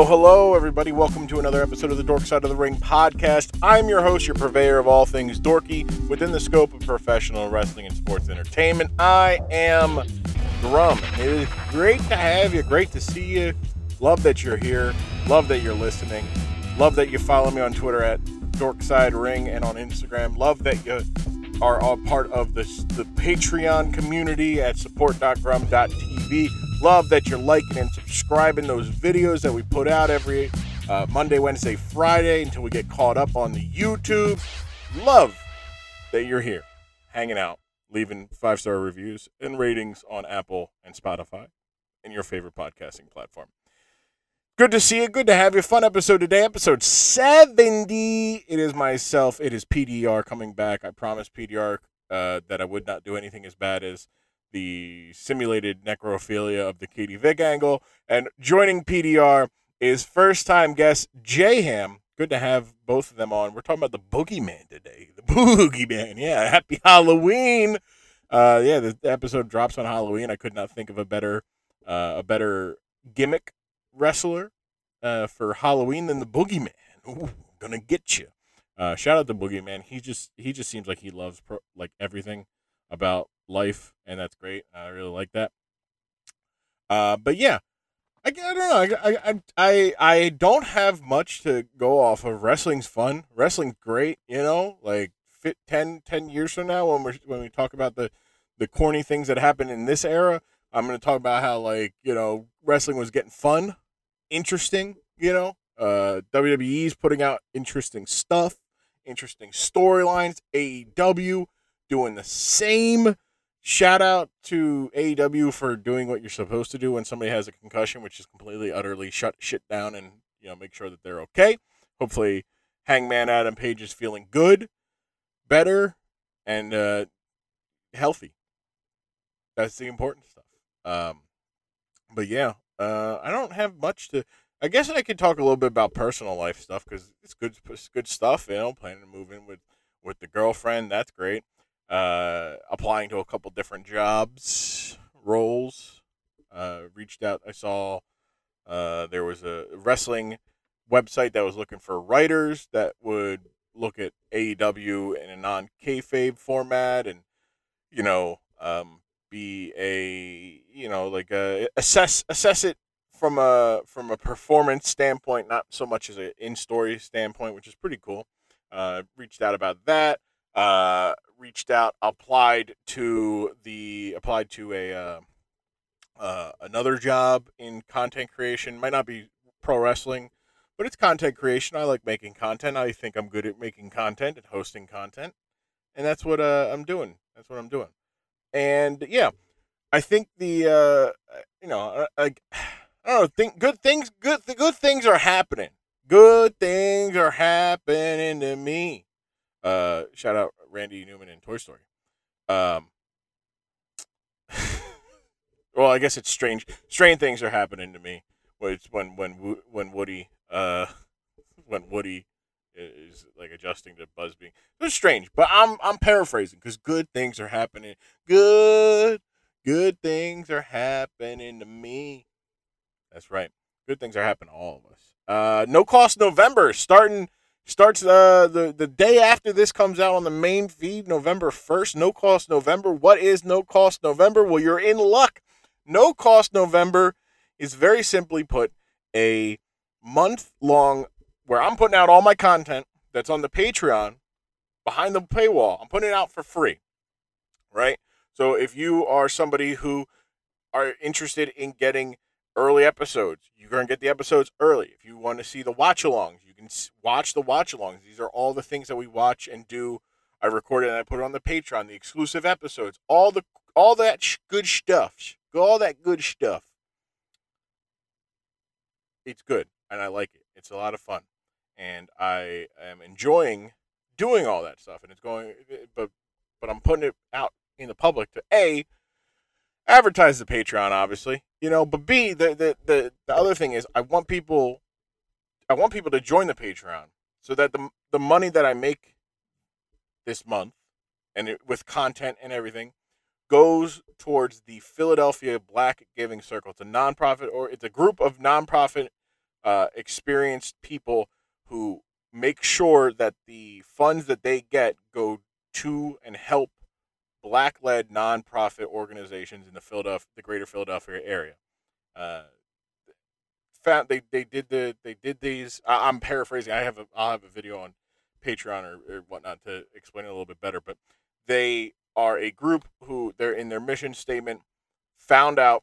Hello, hello, everybody. Welcome to another episode of the Dork Side of the Ring podcast. I'm your host, your purveyor of all things dorky within the scope of professional wrestling and sports entertainment. I am Grumm. It is great to have you, great to see you. Love that you're here. Love that you're listening. Love that you follow me on Twitter at Dorkside Ring and on Instagram. Love that you are a part of the, the Patreon community at support.grum.tv. Love that you're liking and subscribing those videos that we put out every uh, Monday, Wednesday, Friday until we get caught up on the YouTube. Love that you're here, hanging out, leaving five star reviews and ratings on Apple and Spotify and your favorite podcasting platform. Good to see you. Good to have you. Fun episode today. Episode 70. It is myself. It is PDR coming back. I promised PDR uh, that I would not do anything as bad as the simulated necrophilia of the Katie Vick angle. And joining PDR is first time guest Jay Ham. Good to have both of them on. We're talking about the boogeyman today. The boogeyman. Yeah. Happy Halloween. Uh, yeah, the episode drops on Halloween. I could not think of a better uh, a better gimmick wrestler uh, for Halloween than the boogeyman. Ooh, gonna get you. Uh, shout out to Boogeyman. He just he just seems like he loves pro, like everything about life, and that's great. I really like that. Uh, but yeah, I, I don't know. I, I I I don't have much to go off of. Wrestling's fun. Wrestling's great. You know, like fit 10, 10 years from now when we when we talk about the the corny things that happened in this era, I'm going to talk about how like you know wrestling was getting fun, interesting. You know, uh, WWE's putting out interesting stuff, interesting storylines. AEW doing the same. Shout out to AEW for doing what you're supposed to do when somebody has a concussion, which is completely, utterly shut shit down and you know make sure that they're okay. Hopefully, Hangman Adam Page is feeling good, better, and uh, healthy. That's the important stuff. Um, but yeah, uh, I don't have much to. I guess I could talk a little bit about personal life stuff because it's good, it's good stuff. You know, planning to move in with with the girlfriend. That's great uh, applying to a couple different jobs roles. Uh, reached out. I saw uh, there was a wrestling website that was looking for writers that would look at AEW in a non kayfabe format, and you know, um, be a you know like a assess assess it from a from a performance standpoint, not so much as an in story standpoint, which is pretty cool. Uh, reached out about that. Uh, reached out, applied to the applied to a uh, uh, another job in content creation. Might not be pro wrestling, but it's content creation. I like making content. I think I'm good at making content and hosting content, and that's what uh, I'm doing. That's what I'm doing. And yeah, I think the uh, you know like I don't know. Think good things. Good the good things are happening. Good things are happening to me. Uh, shout out Randy Newman in Toy Story. Um, well, I guess it's strange. Strange things are happening to me. When when when when Woody uh when Woody is like adjusting to Buzz being It's strange, but I'm I'm paraphrasing because good things are happening. Good good things are happening to me. That's right. Good things are happening to all of us. Uh, no cost November starting starts uh, the the day after this comes out on the main feed, November first. No cost November. What is no cost November? Well, you're in luck. No cost November is very simply put a month long where I'm putting out all my content that's on the Patreon behind the paywall. I'm putting it out for free, right? So if you are somebody who are interested in getting early episodes. You're going to get the episodes early. If you want to see the watch alongs, can watch the watch alongs. These are all the things that we watch and do. I record it and I put it on the Patreon, the exclusive episodes, all the all that sh- good stuff, all that good stuff. It's good and I like it. It's a lot of fun, and I am enjoying doing all that stuff. And it's going, eh, eh, but but I'm putting it out in the public to a advertise the Patreon, obviously, you know. But B, the, the the the other thing is, I want people, I want people to join the Patreon so that the the money that I make this month, and it, with content and everything, goes towards the Philadelphia Black Giving Circle. It's a nonprofit, or it's a group of nonprofit uh, experienced people who make sure that the funds that they get go to and help black-led nonprofit organizations in the Philadelphia, the greater Philadelphia area. Uh, found they, they did the they did these. I, I'm paraphrasing. I have a I'll have a video on Patreon or, or whatnot to explain it a little bit better. But they are a group who they're in their mission statement found out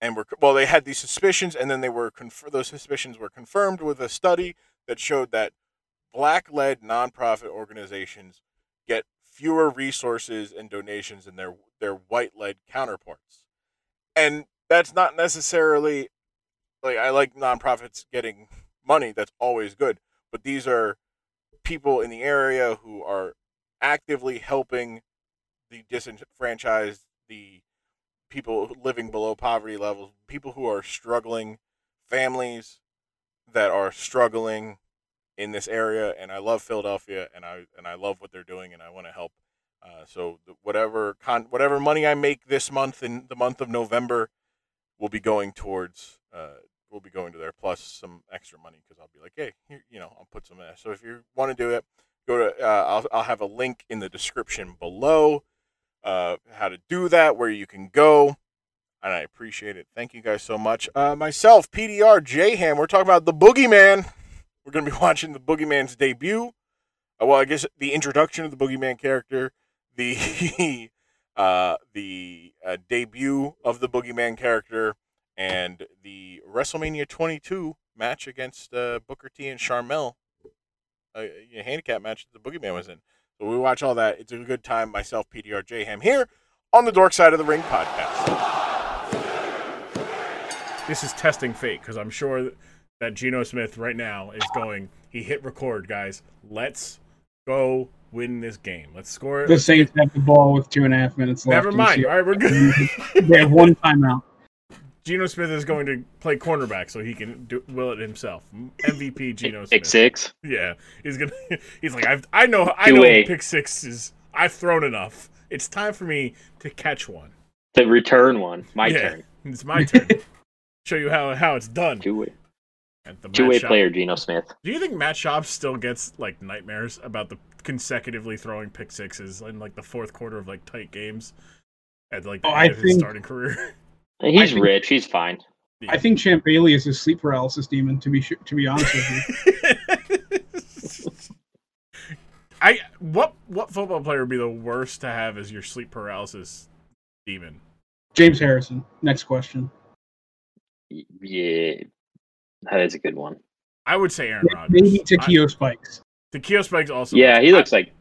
and were well they had these suspicions and then they were conf- those suspicions were confirmed with a study that showed that black led nonprofit organizations get fewer resources and donations than their their white led counterparts and that's not necessarily like I like nonprofits getting money that's always good but these are people in the area who are actively helping the disenfranchised the people living below poverty levels, people who are struggling, families that are struggling in this area. And I love Philadelphia, and I and I love what they're doing, and I want to help. Uh, so whatever con whatever money I make this month in the month of November will be going towards uh, will be going to there plus some extra money because I'll be like, hey, here, you know, I'll put some there. So if you want to do it, go to uh, I'll I'll have a link in the description below uh, how to do that, where you can go. And I appreciate it. Thank you guys so much. Uh, myself, PDR, J-Ham, we're talking about the Boogeyman. We're to be watching the Boogeyman's debut. Uh, well, I guess the introduction of the Boogeyman character, the uh, the uh, debut of the Boogeyman character, and the WrestleMania 22 match against uh, Booker T and Sharmell, a, a handicap match that the Boogeyman was in. So we watch all that. It's a good time. Myself, PDR J Ham, here on the Dork Side of the Ring podcast. This is testing fate because I'm sure that Geno Smith right now is going. He hit record, guys. Let's go win this game. Let's score it. The Saints have the ball with two and a half minutes left. Never mind. All right, we're good. they have one timeout. Geno Smith is going to play cornerback so he can do, will it himself. MVP Geno Smith. Pick six. Yeah, he's gonna. He's like, I've, I know, I know. Pick six is. I've thrown enough. It's time for me to catch one. To return one. My yeah, turn. It's my turn. Show you how how it's done. Two way. Two way player, Geno Smith. Do you think Matt Schaub still gets like nightmares about the consecutively throwing pick sixes in like the fourth quarter of like tight games at like the oh, end I of think, his starting career? He's think, rich. He's fine. I think Champ Bailey is a sleep paralysis demon. To be to be honest with you. I what what football player would be the worst to have as your sleep paralysis demon? James Harrison. Next question. Yeah, that is a good one. I would say Aaron Rodgers. Maybe Takeo Spikes. Takeo Spikes also. Yeah, he looks like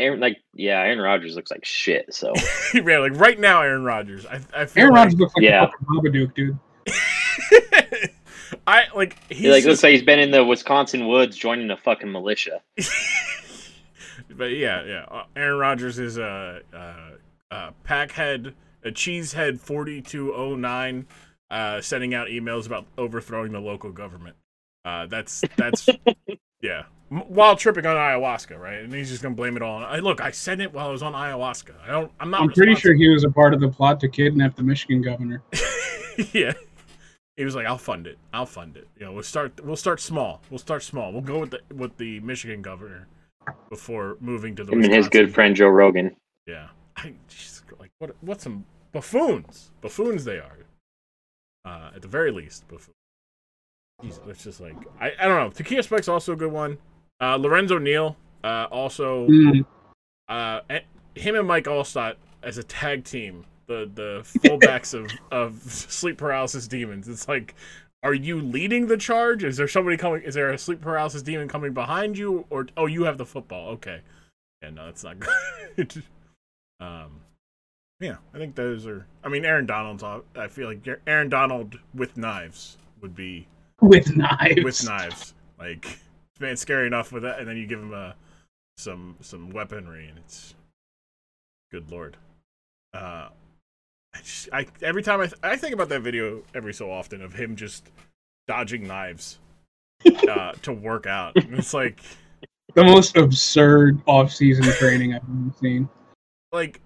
Aaron, like, yeah, Aaron Rodgers looks like shit. So, yeah, like right now, Aaron Rodgers. I, I feel Aaron like, Rodgers looks like yeah. Babadook, dude. I like he like just, looks like he's been in the Wisconsin woods joining a fucking militia. but yeah, yeah, uh, Aaron Rodgers is a, a, a packhead, a cheesehead forty two oh nine, uh, sending out emails about overthrowing the local government. Uh, that's that's yeah, while tripping on ayahuasca, right? And he's just gonna blame it all. on I look, I said it while I was on ayahuasca. I don't. I'm not. I'm pretty sure he was a part of the plot to kidnap the Michigan governor. yeah, he was like, "I'll fund it. I'll fund it. You know, we'll start. We'll start small. We'll start small. We'll go with the with the Michigan governor before moving to the." I mean, his good friend Joe Rogan. Yeah, I just like what? What some buffoons? Buffoons they are. Uh, at the very least, buffoons. It's just like I, I don't know. Takeo Spikes also a good one. Uh, Lorenzo Neal, uh, also, mm. uh, him and Mike Alstott as a tag team, the the fullbacks of of sleep paralysis demons. It's like, are you leading the charge? Is there somebody coming? Is there a sleep paralysis demon coming behind you, or oh, you have the football? Okay, yeah, no, that's not good. um, yeah, I think those are. I mean, Aaron Donald's. I feel like Aaron Donald with knives would be with knives. With knives, like man scary enough with that, and then you give him a uh, some some weaponry, and it's good lord. Uh, I just I every time I th- I think about that video every so often of him just dodging knives uh, to work out. And it's like the most absurd off-season training I've ever seen. Like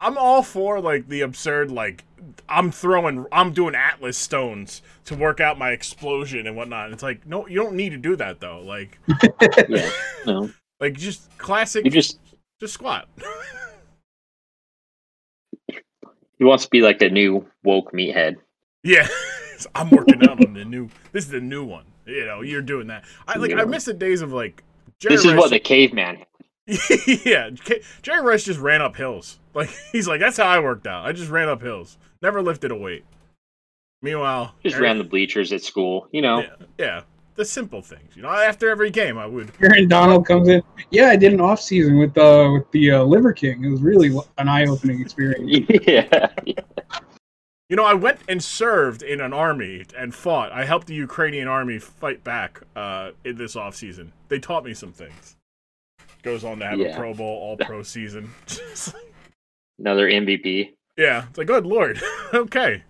I'm all for like the absurd like I'm throwing I'm doing Atlas stones to work out my explosion and whatnot. It's like no, you don't need to do that though. Like Yeah. No. like just classic You just just squat. he wants to be like the new woke meathead. yeah. I'm working out on the new this is the new one. You know, you're doing that. I like I Yeah. miss the days of like Jerry This is what the caveman. yeah, K- Jerry Rice just ran up hills. Like he's like, that's how I worked out. I just ran up hills. Never lifted a weight. Meanwhile, Just Aaron- ran the bleachers at school. You know. Yeah, yeah, the simple things. You know, after every game, I would. Aaron Donald comes in. Yeah, I did an off season with uh with the uh, Liver King. It was really an eye opening experience. Yeah. You know, I went and served in an army and fought. I helped the Ukrainian army fight back uh, in this off season. They taught me some things. Goes on to have a Pro Bowl, All Pro season. Another MVP. Yeah, it's like, good lord. okay,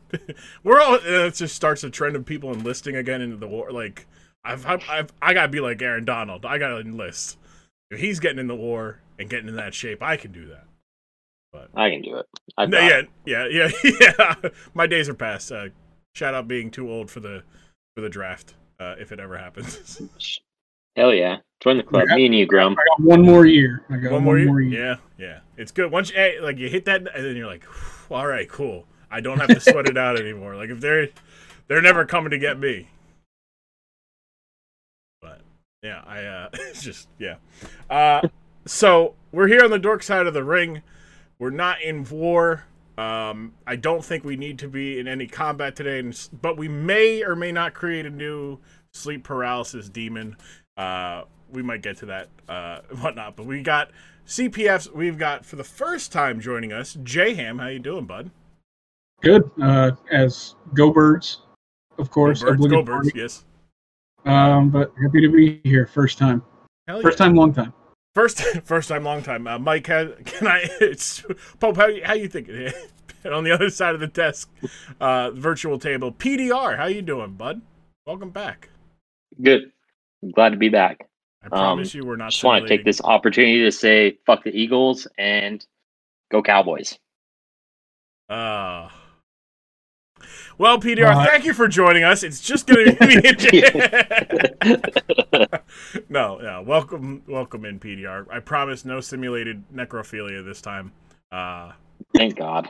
we're all. uh, It just starts a trend of people enlisting again into the war. Like, I've, I've, I've I gotta be like Aaron Donald. I gotta enlist. If he's getting in the war and getting in that shape, I can do that. But I can do it. I No, yeah, yeah, yeah, yeah. My days are past. Uh, shout out being too old for the for the draft, uh, if it ever happens. Hell yeah. Join the club. Yeah. Me and you, Grumm. I got one more year. I got One more year? Yeah, yeah. It's good. Once you eh, like you hit that, and then you're like, all right, cool. I don't have to sweat it out anymore. Like if they're they're never coming to get me. But yeah, I uh it's just yeah. Uh so we're here on the dork side of the ring. We're not in war. Um I don't think we need to be in any combat today, and, but we may or may not create a new sleep paralysis demon. Uh we might get to that uh whatnot. But we got CPFs we've got for the first time joining us, J Ham. How you doing, bud? Good. Uh, as Go Birds, of course. Go birds, go obligatory. birds, yes. Um, but happy to be here. First time. Hell First yeah. time, long time. First, first time, long time. Uh, Mike, has, can I? It's Pope. How, you- how you think? And on the other side of the desk, uh, virtual table, PDR. How you doing, bud? Welcome back. Good. I'm glad to be back. I promise you, we're not. Just want to take this opportunity to say fuck the Eagles and go Cowboys. Uh, well, PDR, What? thank you for joining us. It's just gonna be me and no, no. Welcome, welcome in PDR. I promise no simulated necrophilia this time. Uh, Thank God.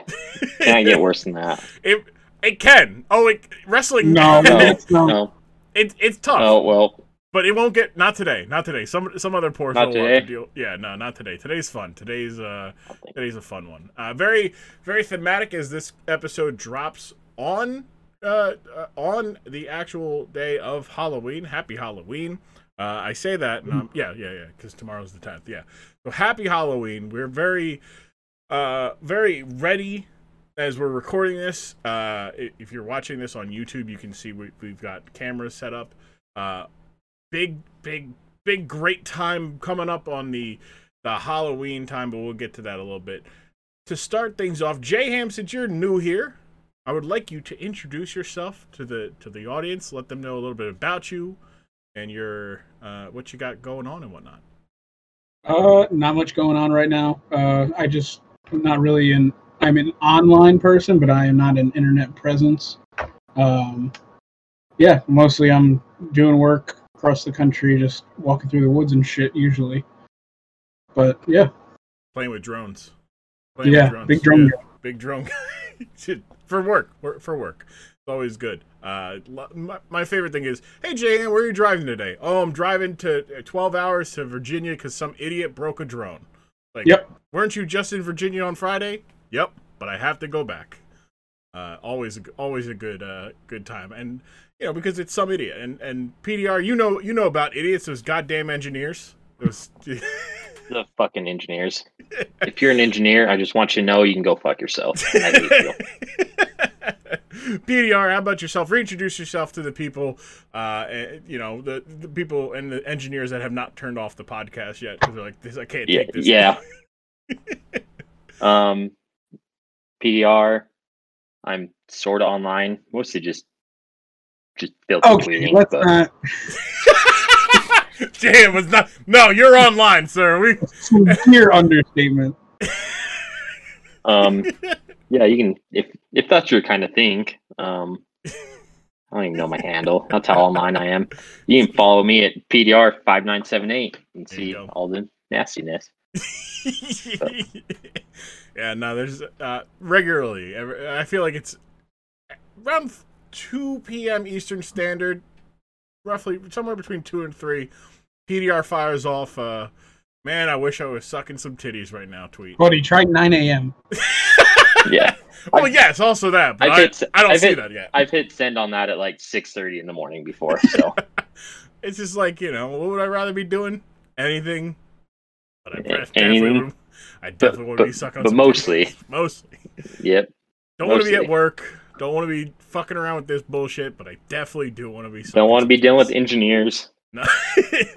Can I get worse than that? it it can. Oh, it, wrestling. No, no, No. it's not. No. it, it's tough. Oh well. But it won't get not today. Not today. Some some other poor Not today? deal. Yeah, no, not today. Today's fun. Today's uh today's a fun one. Uh very very thematic as this episode drops on uh, uh on the actual day of Halloween. Happy Halloween. Uh I say that and um, yeah, yeah, yeah, cuz tomorrow's the 10th. Yeah. So happy Halloween. We're very uh very ready as we're recording this. Uh if you're watching this on YouTube, you can see we, we've got cameras set up. Uh big big big great time coming up on the the halloween time but we'll get to that a little bit to start things off Jay Ham, since you're new here i would like you to introduce yourself to the to the audience let them know a little bit about you and your uh what you got going on and whatnot Uh, not much going on right now. Uh, I just I'm not really an I'm an online person, but I am not an internet presence. Um, yeah, mostly I'm doing work across the country, just walking through the woods and shit usually. But yeah, playing with drones. Playing yeah, big drum. Yeah, big drone for work. Work for work. It's always good. Uh my, my favorite thing is hey jay where are you driving today? Oh i'm driving to uh, 12 hours to virginia because some idiot broke a drone. Like Yep. weren't you just in virginia on friday? Yep but i have to go back. Uh always always a good uh good time. And you know because it's some idiot and and pdr you know you know about idiots those goddamn engineers those The fucking engineers. If you're an engineer, I just want you to know you can go fuck yourself. You. PDR, how about yourself? Reintroduce yourself to the people, uh, eh, you know, the, the people and the engineers that have not turned off the podcast yet because they're like, this, I can't Yeah, take this. yeah. Um, PDR. I'm sort of online. Mostly just just filthy Okay, tweeting. let's but not. Damn, was not. No, you're online, sir. We. Sincere understatement. Um, yeah, you can if if that's your kind of thing. Um, I don't even know my handle. That's how online I am. You can follow me at PDR five nine seven eight and see all the nastiness. yeah, no, there's uh, regularly. every- I feel like it's around 2 p.m. Eastern Standard, roughly somewhere between 2 and 3. PDR fires off, uh, man, I wish I was sucking some titties right now tweet. Buddy, try 9 a.m. Yeah, Well, yes, also that, but I've I, hit- I don't I've see hit- that yet. I've hit send on that at like six thirty in the morning before. So It's just like, you know, what would I rather be doing? Anything. But I A- definitely anything. would, I definitely want to be but- sucking on but some mostly. titties. Mostly. yep, Don't want to be at work. Don't want to be fucking around with this bullshit, but I definitely do want to be. don't want to be dealing with in. engineers.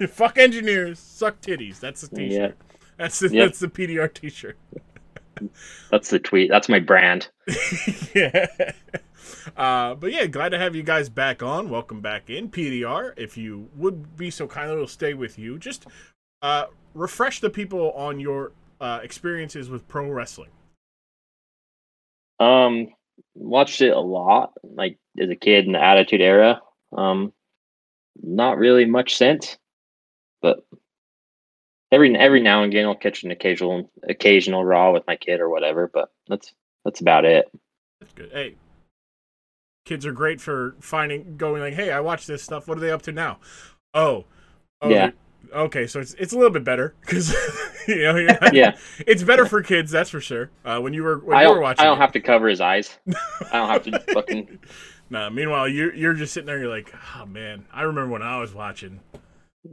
Fuck engineers, suck titties. That's the t-shirt. That's the Yep. that's the PDR t-shirt. That's the tweet. That's my brand. yeah. Uh, but yeah, glad to have you guys back on. Welcome back in PDR. If you would be so kind, we'll stay with you. Just uh, refresh the people on your uh, experiences with pro wrestling. Um, watched it a lot, like as a kid in the Attitude Era. Um, not really much sense, but every every now and again I'll catch an occasional occasional Raw with my kid or whatever. But that's that's about it. That's good. Hey, kids are great for finding, going like, hey, I watched this stuff. What are they up to now? Oh, oh Yeah. They're- Okay, so it's it's a little bit better because you know you're not- Yeah, it's better for kids, that's for sure. Uh, when you were when I you were don't watching, I don't it. have to cover his eyes. I don't have to fucking Nah, meanwhile, you're you're just sitting there. You're like, oh man, I remember when I was watching.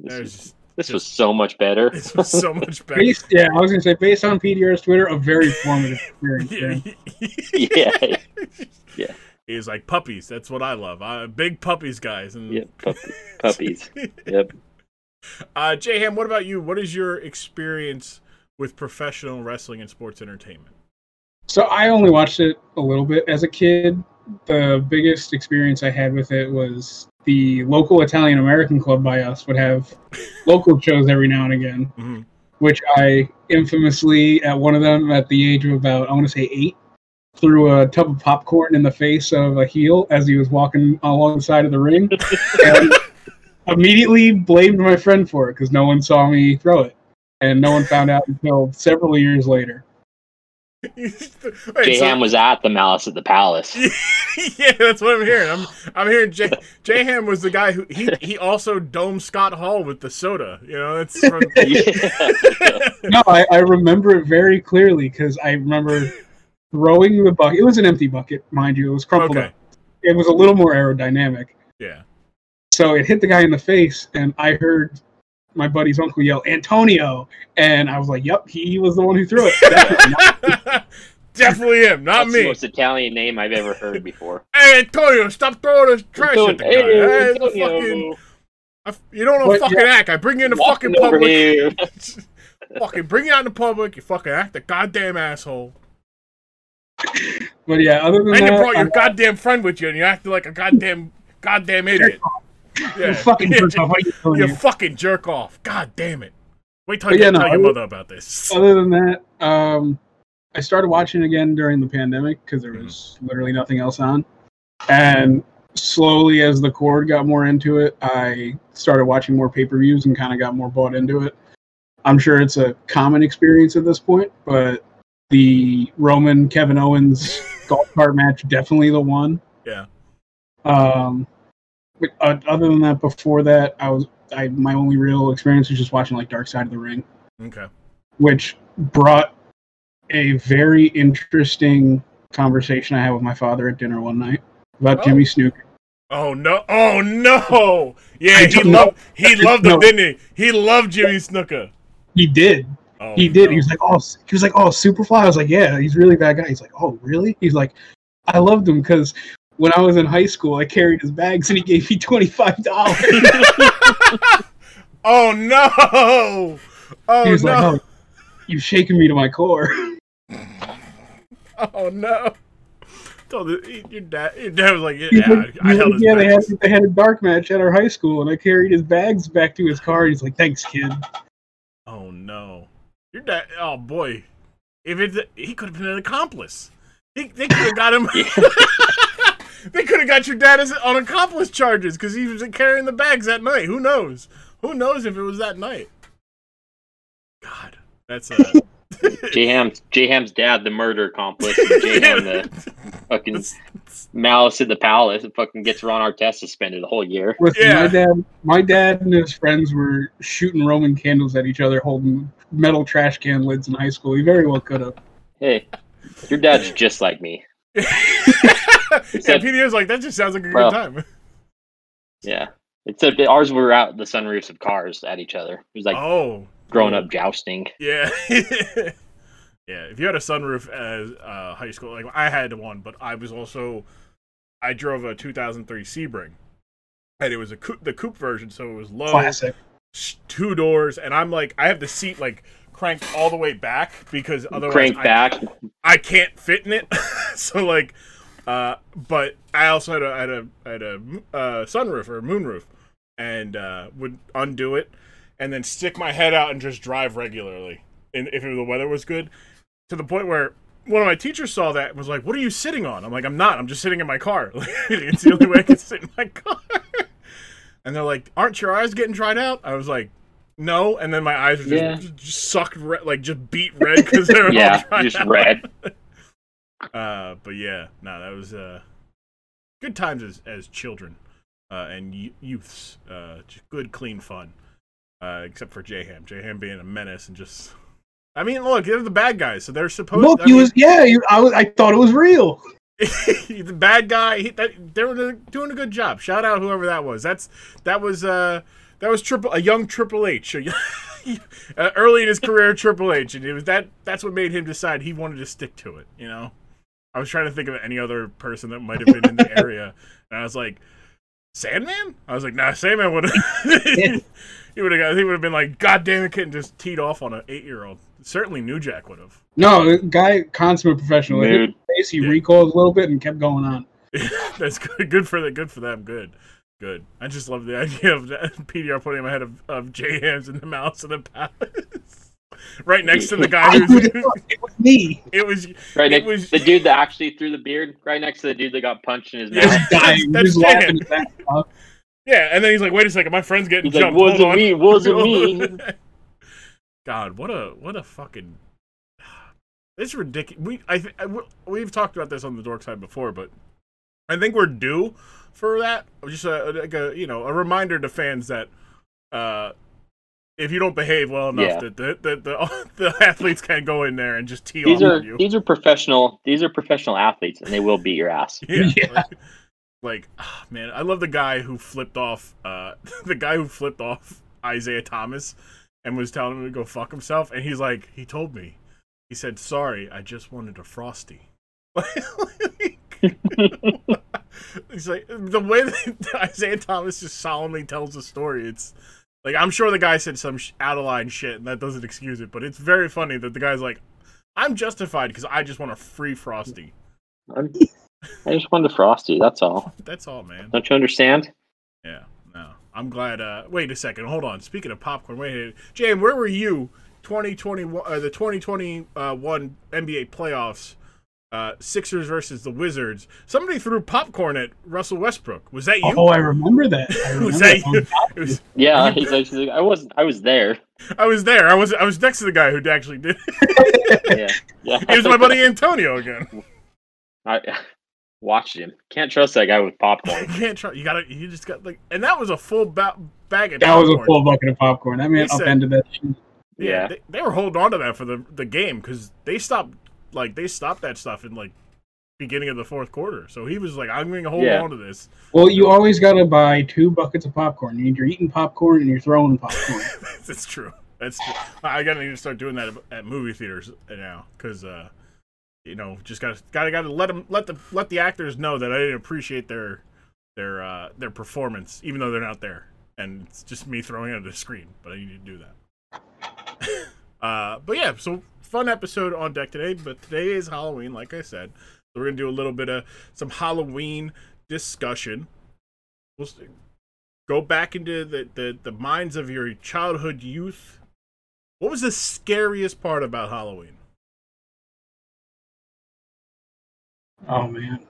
This, was- just this was so much better. this was so much better. Based, yeah, I was going to say, based on PDR's Twitter, a very formative experience. yeah, man. yeah, Yeah. He was like puppies. That's what I love. I big puppies, guys. And yeah, puppy, puppies. Yep. Uh, J Ham, what about you? What is your experience with professional wrestling and sports entertainment? So I only watched it a little bit as a kid. The biggest experience I had with it was the local Italian American club by us would have local shows every now and again, Mhm. which I infamously, at one of them, at the age of about, I want to say eight, threw a tub of popcorn in the face of a heel as he was walking along the side of the ring. and immediately blamed my friend for it because no one saw me throw it. And no one found out until several years later. Wait, J so- Ham was at the Malice at the Palace. yeah, that's what I'm hearing. I'm I'm hearing J J Ham was the guy who he he also domed Scott Hall with the soda. You know, that's from yeah. no, I, I remember it very clearly because I remember throwing the bucket. It was an empty bucket, mind you. It was crumpled okay. up. It was a little more aerodynamic. Yeah. So it hit the guy in the face, and I heard my buddy's uncle yell, Antonio. And I was like, yep, he was the one who threw it. Definitely. Definitely him, not That's the me. most Italian name I've ever heard before. Hey Antonio, stop throwing the trash at the guy. Hey, Hey, the Antonio. fucking, I f- you don't know But, fucking act. I bring you in the Walking fucking public. fucking bring you out in the public. You fucking act a goddamn asshole. but yeah, other than And you brought your I'm- goddamn friend with you, and you acted like a goddamn goddamn idiot. You fucking jerk off. What are you doing you here? fucking jerk off. God damn it. Wait till you yeah, no, tell your mother about this. other than that, um, I started watching again during the pandemic because there was literally nothing else on. And slowly, as the cord got more into it, I started watching more pay per views and kind of got more bought into it. I'm sure it's a common experience at this point, but the Roman Kevin Owens golf cart match definitely the one. Yeah. Um, uh, other than that, before that, I was I my only real experience was just watching like Dark Side of the Ring Okay. which brought a very interesting conversation I had with my father at dinner one night about Oh. Jimmy Snuka. Oh no! Oh no! Yeah, he don't know. loved he loved him, No. didn't he? He loved Jimmy Snuka. He did. Oh, He did. no. He was like, oh, he was like, oh, Superfly. I was like, yeah, he's really that guy. He's like, oh, really? He's like, I loved him because when I was in high school, I carried his bags and he gave me twenty five dollars. oh no! Oh he was no! like, oh, you've shaken me to my core. Oh no! Your dad. Your dad was like, "Yeah, like- I held like, yeah, they had, they had a dark match at our high school, and I carried his bags back to his car. He's like, thanks, kid. Oh no! Your dad. Oh boy! if it's he could have been an accomplice. He, they could have got him. they could have got your dad as, on accomplice charges because he was carrying the bags that night. Who knows? Who knows if it was that night? God, that's uh, J Ham's J Ham's dad, the murder accomplice, and J Ham the fucking malice in the palace, and fucking gets Ron Artest suspended the whole year. Listen, Yeah. my dad, my dad and his friends were shooting Roman candles at each other, holding metal trash can lids in high school. He very well could have. Hey, your dad's just like me. Yeah, Except- PDO's like that. Just sounds like a Well, good time. Yeah. Except that ours were out the sunroofs of cars at each other. It was like oh, grown up jousting. Yeah. yeah. If you had a sunroof as uh, high school, like I had one, but I was also I drove a 2003 Sebring, and it was a coupe, the coupe version, so it was low, Classic. two doors, and I'm like I have the seat like cranked all the way back because otherwise Crank I, back. I can't fit in it. so like, uh, but I also had a had a had a uh, sunroof or a moonroof, and uh, would undo it, and then stick my head out and just drive regularly, and if the weather was good, to the point where. One of my teachers saw that and was like, "What are you sitting on?" I'm like, "I'm not. I'm just sitting in my car. it's the only way I can sit in my car." And they're like, "Aren't your eyes getting dried out?" I was like, "No." And then my eyes were just, Yeah. just, just sucked red, like just beat red because they're all Yeah, just out. red. Uh, but yeah, no, that was uh, good times as as children uh, and y- youths. Uh, just good, clean fun. Uh, except for J Ham, J Ham being a menace and just. I mean, look, they're the bad guys, so they're supposed. To Look, I he mean, was yeah. You, I was, I thought it was real. the bad guy. He, that, they were doing a good job. Shout out whoever that was. That's that was uh that was triple a young Triple H, uh, early in his career Triple H, and it was that that's what made him decide he wanted to stick to it. You know, I was trying to think of any other person that might have been in the area, and I was like, Sandman. I was like, nah, Sandman would have. he would have got. He would have been like, God damn it, kid, and just teed off on an eight year old. Certainly, New Jack would have. No, guy, consummate professional. Like, Mood. his face, he Yeah. recoiled a little bit and kept going on. That's good. Good for the good for them. Good, good. I just love the idea of that PDR putting him ahead of, of J Hams in the Mouse in the Palace, right next to the guy who's. it was me. It was. Right It next, was- the dude that actually threw the beard, right next to the dude that got punched in his Yeah. mouth. Dying. That's He was Jan. laughing at that stuff. Yeah, and then he's like, "Wait a second, my friend's getting He's like, jumped." wasn't Hold on. me, wasn't me. God, what a what a fucking. It's ridiculous. We I, th- I we- we've talked about this on the dork side before, but I think we're due for that. Just a, like a you know a reminder to fans that uh, if you don't behave well enough, Yeah. that the, the the the athletes can go in there and just tee These are you. these are professional. These are professional athletes, and they will beat your ass. Yeah. Yeah. Like, like, ah, man, I love the guy who flipped off uh the guy who flipped off Isaiah Thomas and was telling him to go fuck himself and he's like he told me. He said, "Sorry, I just wanted a frosty." He's like the way that Isaiah Thomas just solemnly tells the story. It's like I'm sure the guy said some sh- out of line shit and that doesn't excuse it, but it's very funny that the guy's like, "I'm justified because I just want a free frosty." I'm, I just wanted a frosty. That's all. That's all, man. Don't you understand? Yeah, no. I'm glad. Uh, wait a second. Hold on. Speaking of popcorn, wait, a- Jane, where were you? 2021, uh, the 2021 NBA playoffs. Uh, Sixers versus the Wizards. Somebody threw popcorn at Russell Westbrook. Was that you? Oh, I remember that. I remember was that that. you? Was, Yeah, he's like, he's like, I wasn't. I was there. I was there. I was. I was next to the guy who actually did. Yeah, yeah. it was my buddy Antonio again. I watched him. Can't trust that guy with popcorn. can't try. You gotta. You just got like, and that was a full ba- bag of That was a full bucket of popcorn. That man He said- that shit. Yeah, Yeah. They, they were holding on to that for the the game because they stopped like they stopped that stuff in like beginning of the fourth quarter. So he was like, "I'm going to hold Yeah. on to this." Well, you always got to buy two buckets of popcorn. You need you're eating popcorn and you're throwing popcorn. That's true. That's true. I gotta need to start doing that at- at movie theaters now because uh, you know, just gotta gotta gotta let them let the let the actors know that I didn't appreciate their their uh their performance, even though they're not there, and it's just me throwing it at the screen. But I need to do that. uh, but yeah, so fun episode on deck today. But today is Halloween, like I said. So we're gonna do a little bit of some Halloween discussion. We'll go back into the, the, the minds of your childhood youth. What was the scariest part about Halloween? Oh man.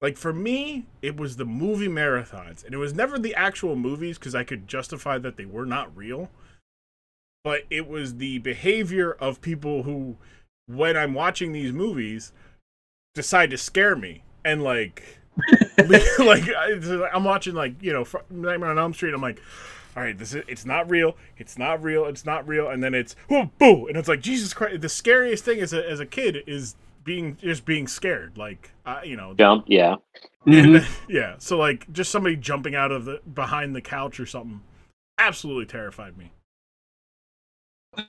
Like for me, it was the movie marathons, and it was never the actual movies because I could justify that they were not real. But it was the behavior of people who, when I'm watching these movies, decide to scare me and like, like I- I'm watching like you know Nightmare on Elm Street. I'm like, all right, this is it's not real, it's not real, it's not real, and then it's whoo boo, and it's like Jesus Christ. The scariest thing as a as a kid is being just being scared, like uh, you know Jump, yeah. Mhm. yeah. So like just somebody jumping out of the behind the couch or something absolutely terrified me.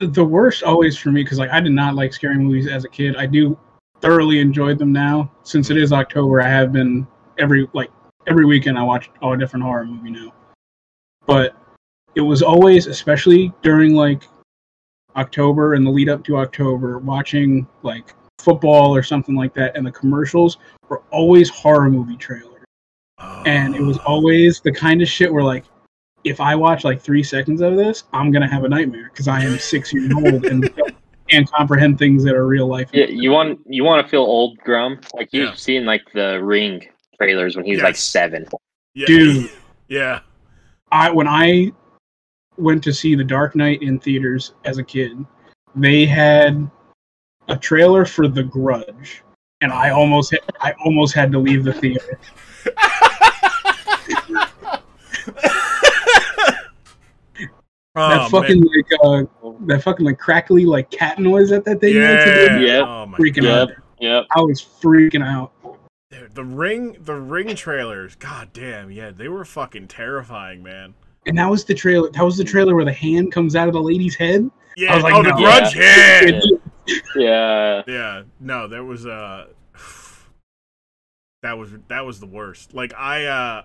The worst always for me because like I did not like scary movies as a kid. I do thoroughly enjoy them now. Since it is October, I have been every like every weekend I watch a different horror movie now. But it was always, especially during like October and the lead up to October, watching like football or something like that, and the commercials were always horror movie trailers. And it was oh. always the kind of shit where like if I watch like three seconds of this, I'm gonna have a nightmare because I am six years old and can't comprehend things that are real life. Yeah, you want you want to feel old, Grumm? Like you've Yeah. seen like the Ring trailers when he was like seven. yeah. Dude. Yeah. I when I went to see The Dark Knight in theaters as a kid, they had a trailer for The Grudge, and I almost I almost had to leave the theater. Oh, that fucking like uh, that fucking like crackly like cat noise that that thing makes. yeah. it- Yeah. Oh freaking god. out. Yep. I was freaking out. Dude, the ring the ring trailers. God damn, yeah, they were fucking terrifying, man. And that was the trailer. That was the trailer where the hand comes out of the lady's head. Yeah. was like, oh, the no. grudge. Yeah. Yeah. Yeah. Yeah, no, there was uh that was that was the worst. Like I uh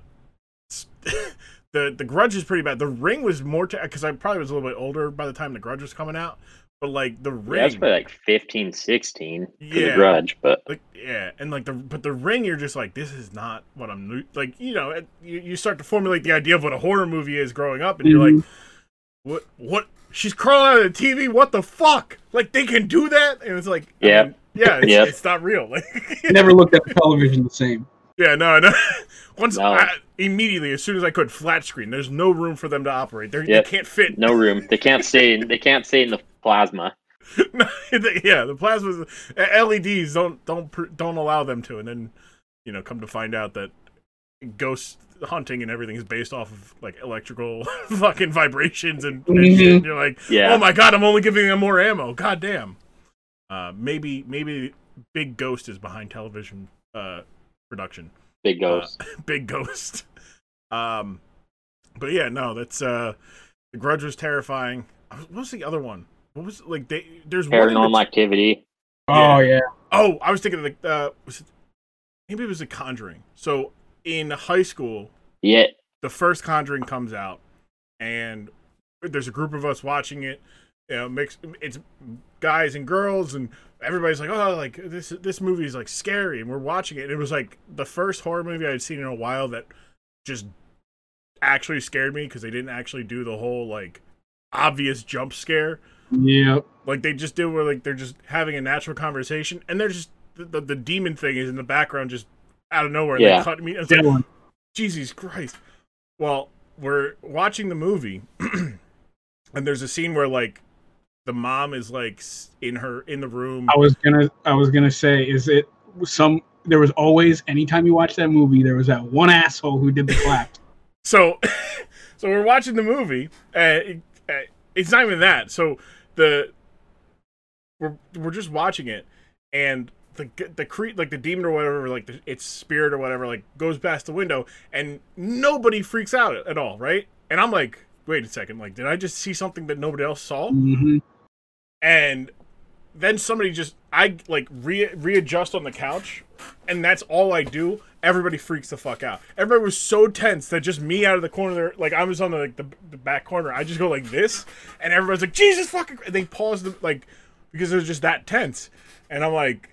s- the the grudge is pretty bad. The ring was more because I probably was a little bit older by the time the grudge was coming out. But like the Yeah, ring, that's probably like 15, 16 for Yeah. the grudge, but like yeah, and like the but the ring, you're just like this is not what I'm nu- like. You know, it- you you start to formulate the idea of what a horror movie is growing up, and you're like, mm-hmm. what what? She's crawling out of the TV. What the fuck? Like they can do that? And it's like, I mean, yeah, it's, Yep. it's not real. Like, Never looked at the television the same. Yeah, no, no. Once No. I, immediately, as soon as I could, flat screen. There's no room for them to operate. They're, Yep. They can't fit. no room. They can't stay. In, they can't stay in the plasma. yeah, the plasmas, uh, LEDs don't don't don't allow them to. And then, you know, come to find out that ghost hunting and everything is based off of like electrical fucking vibrations and, and Mhm. shit. And you're like, Yeah. oh my god, I'm only giving them more ammo. God damn. Uh, maybe maybe Big Ghost is behind television uh, production. Big ghost. big ghost. Um, but yeah, no, that's uh, the Grudge was terrifying. What was the other one? What was like? They there's one. in Paranormal bet- activity. Oh yeah. Oh, I was thinking of the uh, was it, maybe it was the Conjuring. So in high school, Yeah. the first Conjuring comes out, and there's a group of us watching it. You know, mix it's guys and girls, and everybody's like, "Oh, like this this movie is like scary," and we're watching it. And it was like the first horror movie I'd seen in a while that just actually scared me because they didn't actually do the whole like obvious jump scare Yep. like they just do where like they're just having a natural conversation and they're just the, the, the demon thing is in the background just out of nowhere Yeah. they cut me it's like, Dylan. jesus christ well we're watching the movie and there's a scene where like the mom is like in her in the room. I was gonna I was gonna say, is it some there was always anytime you watch that movie, there was that one asshole who did the clap. so so we're watching the movie and it, uh, it's not even that. So the we're we're just watching it and the the cre- like the demon or whatever like the, its spirit or whatever like goes past the window and nobody freaks out at all right? And i'm like wait a second like did i just see something that nobody else saw hmm and then somebody just I like re- readjust on the couch, and that's all I do. Everybody freaks the fuck out. Everybody was so tense that just me out of the corner there, like I was on the like the, the back corner. I just go like this, and everybody's like Jesus fucking. And they pause the like because it was just that tense, and I'm like,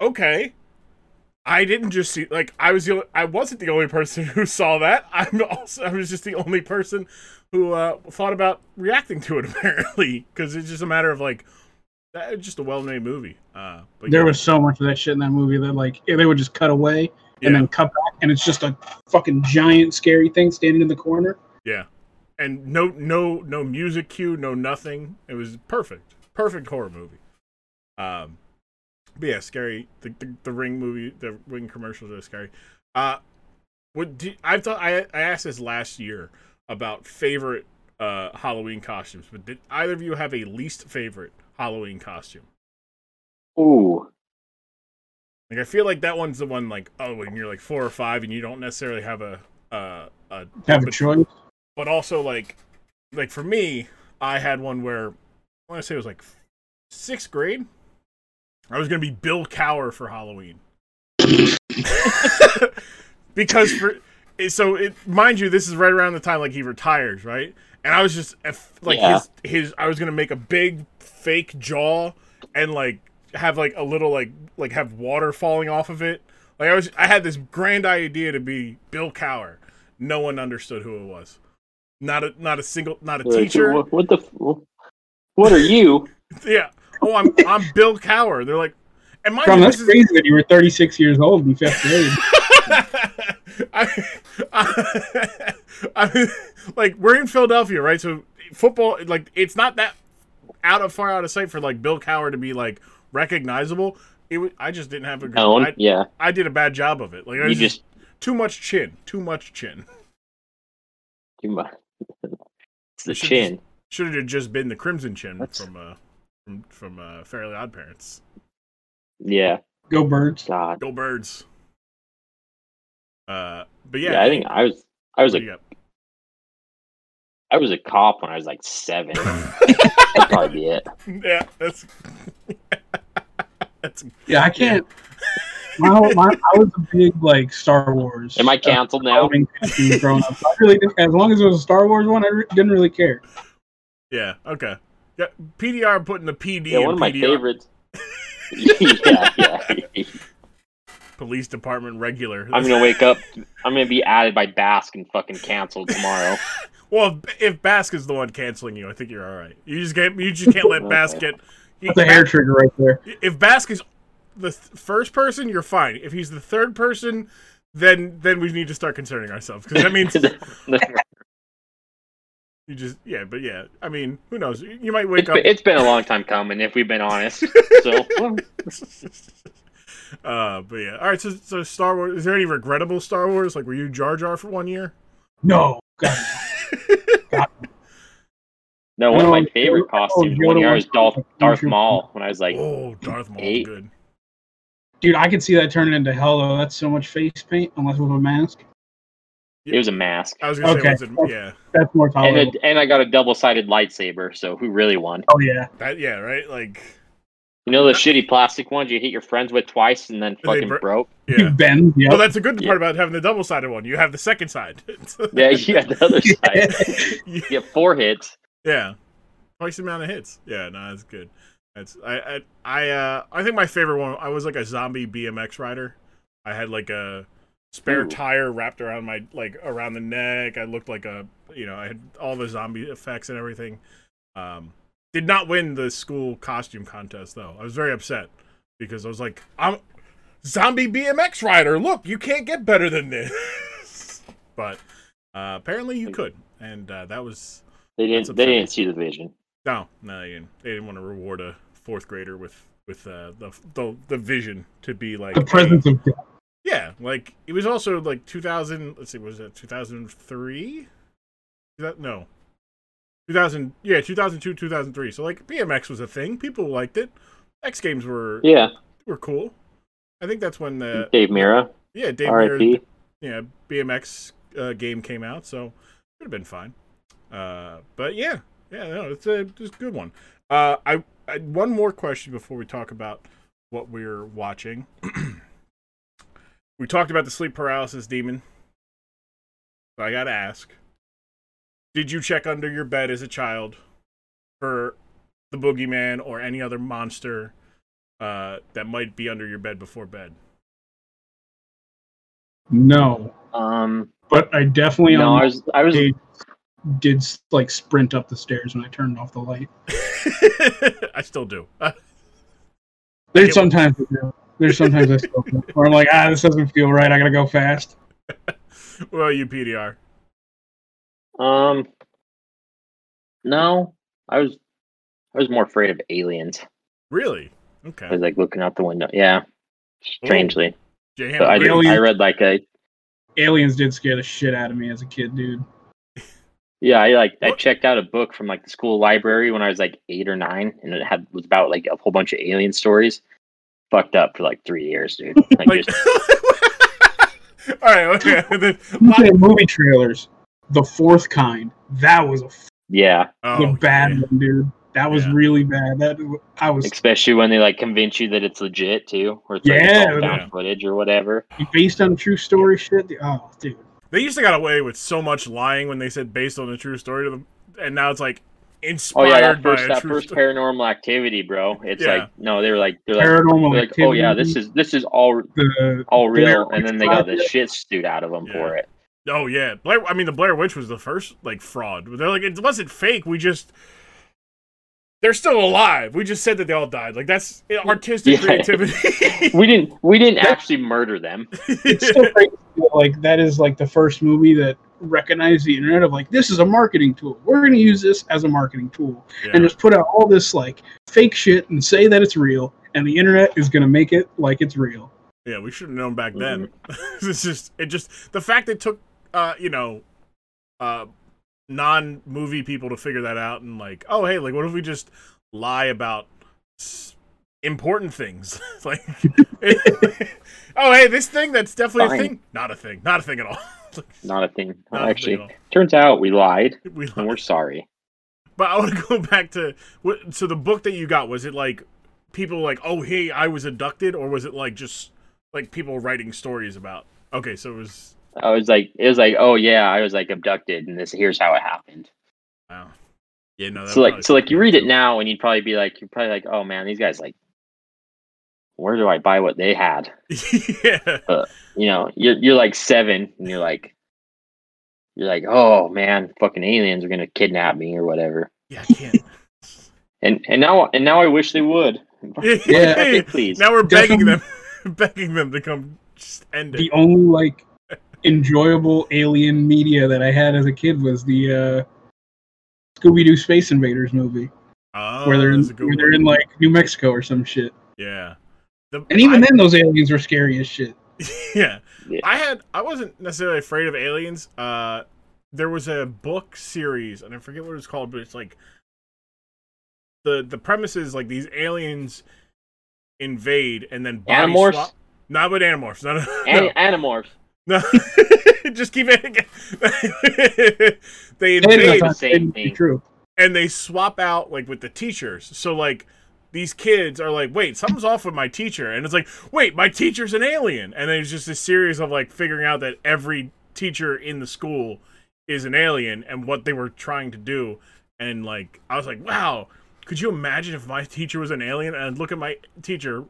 okay. I didn't just see like I was the only, I wasn't the only person who saw that. I'm also I was just the only person who uh, thought about reacting to it apparently because it's just a matter of like that just a well-made movie. Uh, but There yeah, was so much of that shit in that movie that like they would just cut away yeah, and then cut back, and it's just a fucking giant scary thing standing in the corner. yeah, and no, no, no music cue, no nothing. It was perfect, perfect horror movie. Um, but yeah, scary. The, the the ring movie, the ring commercials are scary. Uh, what do, I thought I I asked this last year about favorite uh Halloween costumes, but did either of you have a least favorite Halloween costume? Ooh, Like I feel like that one's the one like oh when you're like four or five and you don't necessarily have a uh a Have a choice. but also like like for me I had one where I want to say it was like sixth grade. I was gonna be Bill Cowher for Halloween because for so it mind you this is right around the time like he retires right and I was just like Yeah. his his I was gonna make a big fake jaw and like have like a little like like have water falling off of it. Like I was I had this grand idea to be Bill Cowher. No one understood who it was. Not a not a single not a Like, teacher. What, what the? What are you? Yeah. Oh, I'm I'm Bill Cowher. They're like and my Bro, you, that's this is crazy that you were 36 years old in fifth grade. I, I, I, like we're in Philadelphia, right? So football, like it's not that out of far out of sight for like Bill Cowher to be like recognizable. It was, I just didn't have a good. Known? I, Yeah, I did a bad job of it. Like I you was just too much chin, too much chin. too much. It's the should chin. Should have just been the Crimson Chin That's- from uh from from uh, Fairly Odd Parents. Yeah, Go birds. God. Go Birds. Uh, but Yeah, yeah, I think I was. I was what a do I was a cop when I was like seven. That'd probably be it. yeah, that's that's Yeah, I can't. My, my, I was a big like Star Wars. Am I canceled now? Halloween costume growing up. I really didn't, as long as it was a Star Wars one, I re- didn't really care. yeah okay. Yeah, PDR putting the PD Yeah, in one of my PDR. favorites. yeah, yeah. Police Department regular. I'm gonna wake up. I'm gonna be added by Basque and fucking canceled tomorrow. Well, if, if Bask is the one canceling you, I think you're all right. You just can't. You just can't let Bask get. you- That's a hair trigger right there. If Bask is the th- first person, you're fine. If he's the third person, then then we need to start concerning ourselves because that means you just yeah. But yeah, I mean, who knows? You you might wake it's, up. been, it's been a long time coming, if we've been honest. So uh, but yeah. All right. So, so Star Wars. Is there any regrettable Star Wars? Like, were you Jar Jar for one year? No, God, no, one of my favorite oh, costumes Yoda one year was was- Darth, Darth Maul when I was like, oh, Darth Maul. eight. Good. dude, I could see that turning into hell though. That's so much face paint, unless with a mask. It was a mask. I was gonna Okay. say, was it, yeah, That's more And, tolerable. a, and I got a double sided lightsaber, so who really won? oh yeah, that yeah, right. Like, You know the shitty plastic ones you hit your friends with twice and then fucking br- broke? yeah. Ben. Yeah. Well, that's a good Yeah. part about having the double sided one. You have the second side. Yeah, you got the other side. You get four hits. yeah, twice the amount of hits. Yeah, no, that's good. That's I I I uh I think my favorite one. I was like a zombie BMX rider. I had like a spare Ooh. tire wrapped around my like around the neck. I looked like a you know I had all the zombie effects and everything. Um, did not win the school costume contest though. I was very upset because I was like I'm zombie BMX rider. Look, you can't get better than this. but uh, apparently you could, and uh, that was They didn't. They didn't see the vision. no, no, they didn't, they didn't want to reward a fourth grader with with uh, the, the the vision to be like the a- presence of death. Yeah, like it was also like 2000. Let's see, was it 2003? That no, 2000. Yeah, 2002, 2003. So like BMX was a thing. People liked it. X Games were Yeah, were cool. I think that's when the Dave Mirra, yeah Dave Mirra- R.I.P. yeah BMX uh, game came out, so it would have been fine. Uh, but yeah, yeah, no, it's a it's a good one. Uh, I, I one more question before we talk about what we're watching. we talked about the sleep paralysis demon. So I gotta ask: Did you check under your bed as a child for the boogeyman or any other monster uh, that might be under your bed before bed? No, Um, but I definitely no, on I was, I was, a did like sprint up the stairs when I turned off the light. I still do. Uh, There's sometimes I do. There's sometimes I still do. Where I'm like, ah, this doesn't feel right. I gotta go fast. well, you PDR. Um, no, I was I was more afraid of aliens. Really? Okay. I was like looking out the window. Yeah, strangely. J-Ham, I, did, I read like a Aliens did scare the shit out of me as a kid, dude. yeah. I like I checked out a book from like the school library when I was like eight or nine, and it had was about like a whole bunch of alien stories. Fucked up for like three years, dude. Like, Like, just, all right, okay. Then- You movie trailers, the fourth kind. That was a f- yeah, oh, the bad yeah. one, dude. That was Yeah. really bad. That I was especially when they like convince you that it's legit too, or it's like Yeah, it's all yeah. footage or whatever. based on true story shit. Oh, dude. They used to got away with so much lying when they said based on a true story to them, and now it's like Oh yeah, that first a that first story. paranormal activity, bro. It's Yeah. like no, they were like they're like, Paranormal they're like activity. oh yeah, this is this is all the all real, and then they got the shit stewed out of them Yeah. for it. Oh yeah, Blair. I mean, the Blair Witch was the first like fraud. They're like it wasn't fake. We just they're still alive. We just said that they all died. Like that's artistic Yeah. creativity. We didn't we didn't actually murder them. it's still crazy. Like that is like the first movie that recognized the internet of like this is a marketing tool. We're gonna use this as a marketing tool Yeah. and just put out all this like fake shit and say that it's real, and the internet is gonna make it like it's real. Yeah, we should have known back then. Mm-hmm. it's just it just the fact it took uh, you know, uh non movie people to figure that out and like, oh hey, like what if we just lie about s- important things? It's like Oh hey, this thing that's definitely Fine. a thing. Not a thing. Not a thing at all. Not a thing. not a thing actually, turns out we lied, We and lied. we're sorry. But I want to go back to what. So the book that you got was it like people like, oh hey, I was abducted, or was it like just like people writing stories about? Okay, so it was. I was like, it was like, oh yeah, I was like abducted, and this here's how it happened. Wow. Yeah, no. that so like, so like, you read it now, and you'd probably be like, you're probably like, oh man, these guys like, where do I buy what they had? yeah. You know, you're you're like seven, and you're like, you're like, oh man, fucking aliens are gonna kidnap me or whatever. Yeah, I can't. And and now and now I wish they would. Yeah. please. Now we're begging Definitely. them, begging them to come just end it. The only like enjoyable alien media that I had as a kid was the uh, Scooby Doo Space Invaders movie, Oh, where they're in, that's a where they're in like New Mexico or some shit. Yeah. The- And even I- then, those aliens were scary as shit. yeah. Yeah. I had I wasn't necessarily afraid of aliens. Uh there was a book series and I forget what it was called, but it's like the the premise is like these aliens invade and then body Animorphs? swap. Not with animorphs. No, no, An- no. Animorphs. no. Just keep it. they Hey, invade that's same thing. true. and they swap out like with the teachers. So like these kids are like, wait, something's off with my teacher, and it's like, wait, my teacher's an alien, and then it's just a series of like figuring out that every teacher in the school is an alien and what they were trying to do, and like I was like, wow, could you imagine if my teacher was an alien and I'd look at my teacher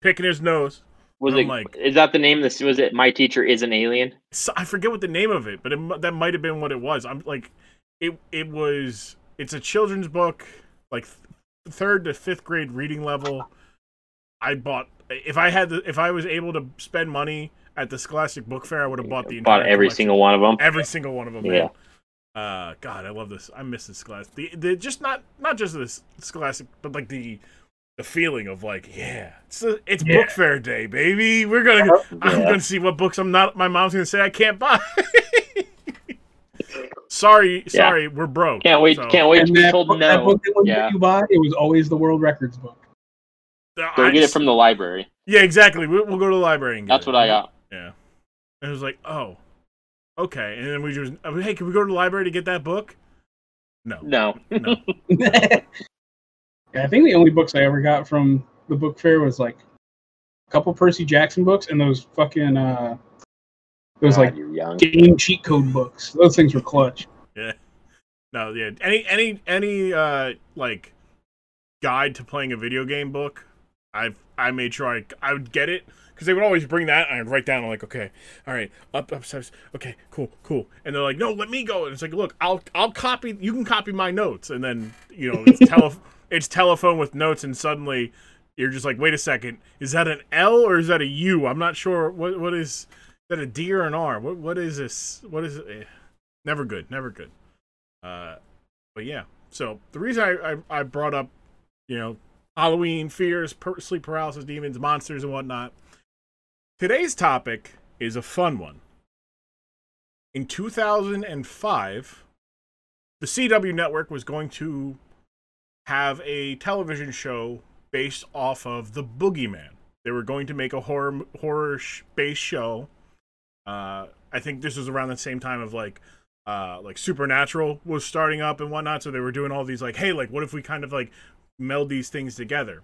picking his nose? Was it? like- is that the name? This was it. My teacher is an alien. So, I forget what the name of it, but it, that might have been what it was. I'm like, it it was. It's a children's book, like third to fifth grade reading level. I bought if I had the, if I was able to spend money at the Scholastic Book Fair, I would have bought the Bought every collection. single one of them. every single one of them. Yeah. Man. Uh, God, I love this. I miss this class. The the just not not just this Scholastic, but like the the feeling of like, yeah, it's a, it's Yeah. book fair day, baby. We're gonna I'm gonna see what books I'm not. My mom's gonna say I can't buy. sorry, Yeah. sorry, we're broke. Can't wait. So, Can't wait to be told book, that no. book that Yeah. you buy, it was always the World Records book. Go I get it from the library. Yeah, exactly. We'll, we'll go to the library and get That's it. what I got. Yeah, and it was like, oh, okay. And then we just, hey, can we go to the library to get that book? No, No. no. yeah, I think the only books I ever got from the book fair was like a couple Percy Jackson books and those fucking uh those God, like young. game cheat code books. Those things were clutch. No, yeah. Any any any uh like guide to playing a video game book, I've I made sure I I would get it because they would always bring that and I'd write down like, okay, all right, up upstairs, okay, cool, cool, and they're like, no, let me go. And it's like, look, I'll I'll copy, you can copy my notes, and then you know it's tele it's telephone with notes, and suddenly you're just like, wait a second, is that an L or is that a U? I'm not sure. What what is, is that a D or an R? What what is this? What is it? Never good, never good. Uh, but yeah. So the reason I, I, I brought up, you know, Halloween fears, per- sleep paralysis, demons, monsters, and whatnot. Today's topic is a fun one. In 2005, the CW network was going to have a television show based off of the Boogeyman. They were going to make a horror horror based show. Uh, I think this was around the same time of like uh like supernatural was starting up and whatnot so they were doing all these like hey like what if we kind of like meld these things together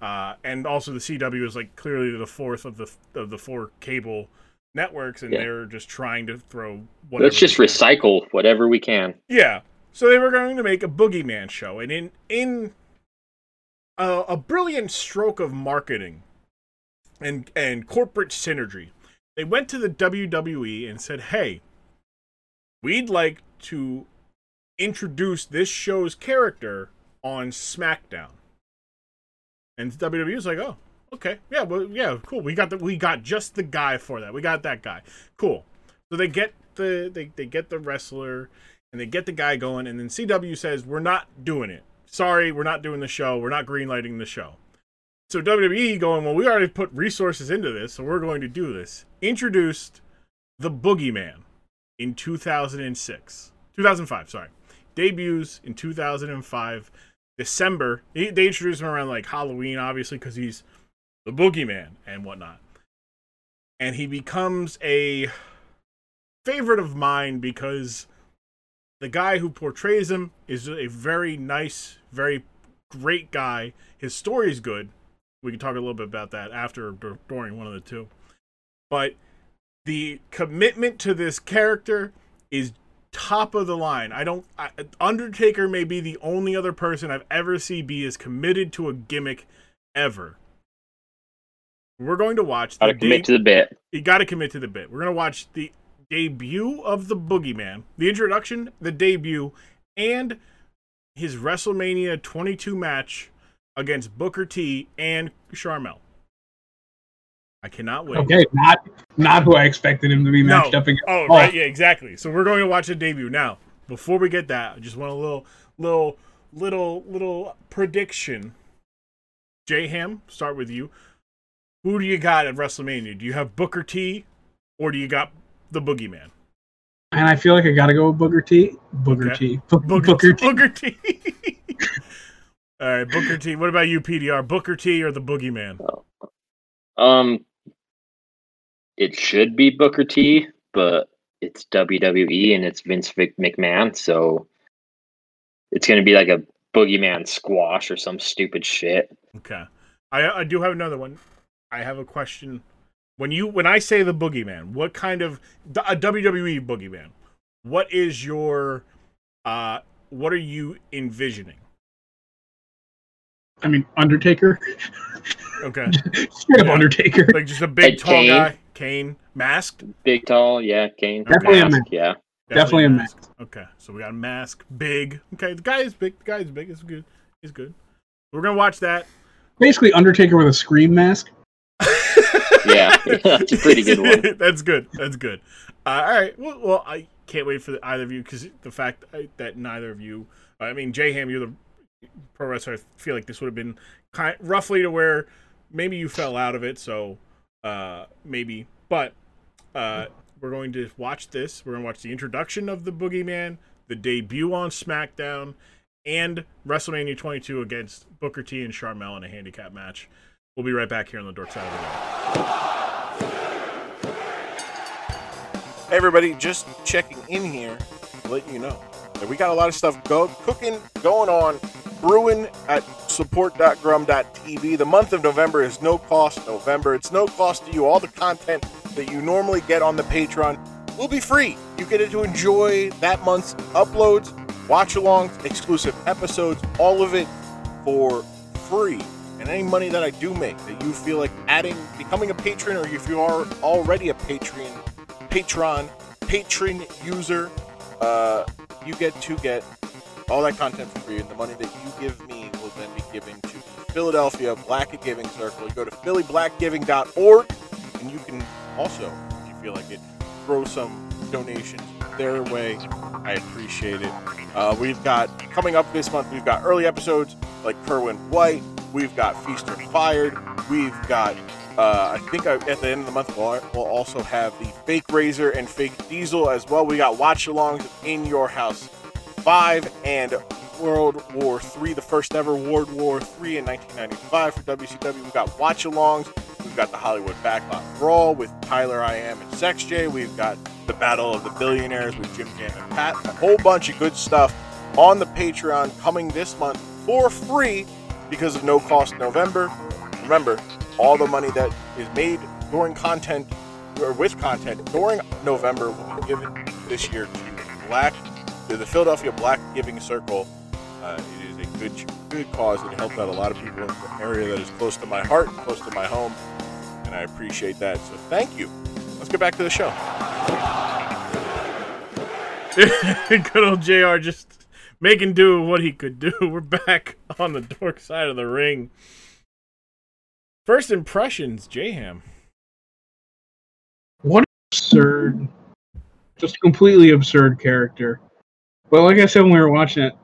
uh and also the cw is like clearly the fourth of the of the four cable networks and Yeah. they're just trying to throw whatever Let's just recycle whatever we can. yeah so they were going to make a boogeyman show and in in a, a brilliant stroke of marketing and and corporate synergy they went to the wwe and said hey we'd like to introduce this show's character on SmackDown. And WWE was like, "Oh, okay, yeah, well, yeah, cool. We got the we got just the guy for that. We got that guy. Cool." So they get the they they get the wrestler and they get the guy going, and then CW says, "We're not doing it. Sorry, we're not doing the show. We're not greenlighting the show." So WWE going, "Well, we already put resources into this, so we're going to do this." Introduced the Boogeyman in 2006. 2005, sorry. Debuts in 2005. December. They, they introduced him around like Halloween, obviously, because he's the boogeyman and whatnot. And he becomes a favorite of mine because the guy who portrays him is a very nice, very great guy. His story is good. We can talk a little bit about that after or during one of the two. But the commitment to this character is top of the line. I don't. I, Undertaker may be the only other person I've ever seen be as committed to a gimmick ever. We're going to watch. Gotta commit deb- to the bit. you got to commit to the bit. We're gonna watch the debut of the Boogeyman, the introduction, the debut, and his WrestleMania 22 match against Booker T and Sharmell. I cannot wait. Okay, not not who I expected him to be No. matched up against. Oh, right, yeah, exactly. So we're going to watch the debut now. Before we get that, I just want a little, little, little, little prediction. J Ham, start with you. Who do you got at WrestleMania? Do you have Booker T, or do you got the Boogeyman? And I feel like I gotta go with Booker T. Booker Okay. T. Bo- Booker, Booker T. Booker T. All right, Booker T. What about you, PDR? Booker T or the Boogeyman? Um, it should be Booker T, but it's WWE and it's Vince Mc- McMahon, so it's gonna be like a boogeyman squash or some stupid shit. Okay. I I do have another one. I have a question. When you when I say the boogeyman, what kind of a WWE boogeyman? What is your uh what are you envisioning? I mean, Undertaker. Okay. Straight up Yeah. Undertaker. Like just a big Like tall Kane? guy, Kane, masked? Big tall, yeah, Kane. Definitely a mask, mask. yeah. Definitely a mask. Okay. So we got a mask, big. Okay, the guy is big. The guy is big. It's good. He's good. We're gonna watch that. Basically, Undertaker with a scream mask. Yeah, that's a pretty good one. That's good. That's good. Uh, all right. Well, well, I can't wait for the, either of you because the fact uh, that neither of you, I mean, J Ham, you're the pro wrestler. I feel like this would have been kind roughly to where maybe you fell out of it. So uh, maybe, but uh, we're going to watch this. We're going to watch the introduction of the Boogeyman, the debut on SmackDown, and WrestleMania 22 against Booker T and Sharmell in a handicap match. We'll be right back here on the Dork Side of the Ring. Hey everybody, just checking in here to let you know that we got a lot of stuff go cooking going on, brewing at support.grum.tv. The month of November is no cost November. It's no cost to you. All the content that you normally get on the Patreon will be free. You get to enjoy that month's uploads, watch alongs, exclusive episodes, all of it for free. and any money that I do make that you feel like adding, becoming a patron, or if you are already a Patreon, patron, patron user, uh, you get to get all that content for free, and the money that you give me will then be given to Philadelphia Black Giving Circle. You go to phillyblackgiving.org, and you can also, if you feel like it, throw some donations their way. I appreciate it. Uh, we've got coming up this month. We've got early episodes like Kerwin White. We've got Feaster Fired. We've got. Uh, I think I, at the end of the month we'll, we'll also have the Fake Razor and Fake Diesel as well. We got watch alongs in your house five and World War Three, the first ever World War Three in 1995 for WCW. We've got watch alongs. We've got the Hollywood Backlot Brawl with Tyler I Am and Sex J. We've got the Battle of the Billionaires with Jim Jam and Pat. A whole bunch of good stuff on the Patreon coming this month for free because of No Cost November. Remember, all the money that is made during content or with content during November will be given this year to Black to the Philadelphia Black Giving Circle. Uh, it is a good good cause. It helped out a lot of people in the area that is close to my heart, close to my home, and I appreciate that. So thank you. Let's get back to the show. Good old JR just making do what he could do. We're back on the dork side of the ring. First impressions, J-Ham. What absurd, just completely absurd character. But like I said when we were watching it,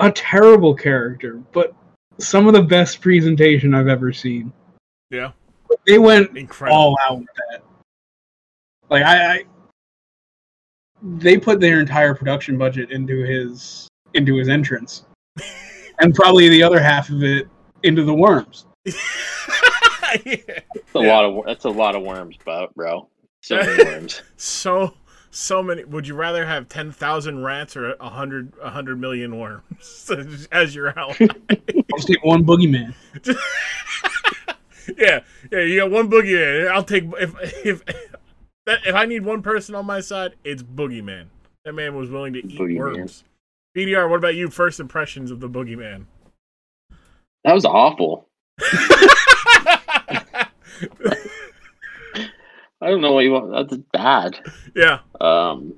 a terrible character, but some of the best presentation I've ever seen. Yeah. They went Incredible. all out with that. Like I, I they put their entire production budget into his into his entrance. and probably the other half of it into the worms. Yeah. That's a Yeah. lot of that's a lot of worms, bro. bro. So many worms. So so many. Would you rather have ten thousand rats or a hundred a hundred million worms as your ally? I'll just take one boogeyman. yeah, yeah. You got one boogeyman. I'll take if if that if I need one person on my side, it's boogeyman. That man was willing to eat Boogeyman. worms. PDR, what about you? First impressions of the boogeyman. That was awful. I don't know what you want. That's bad. yeah, Um,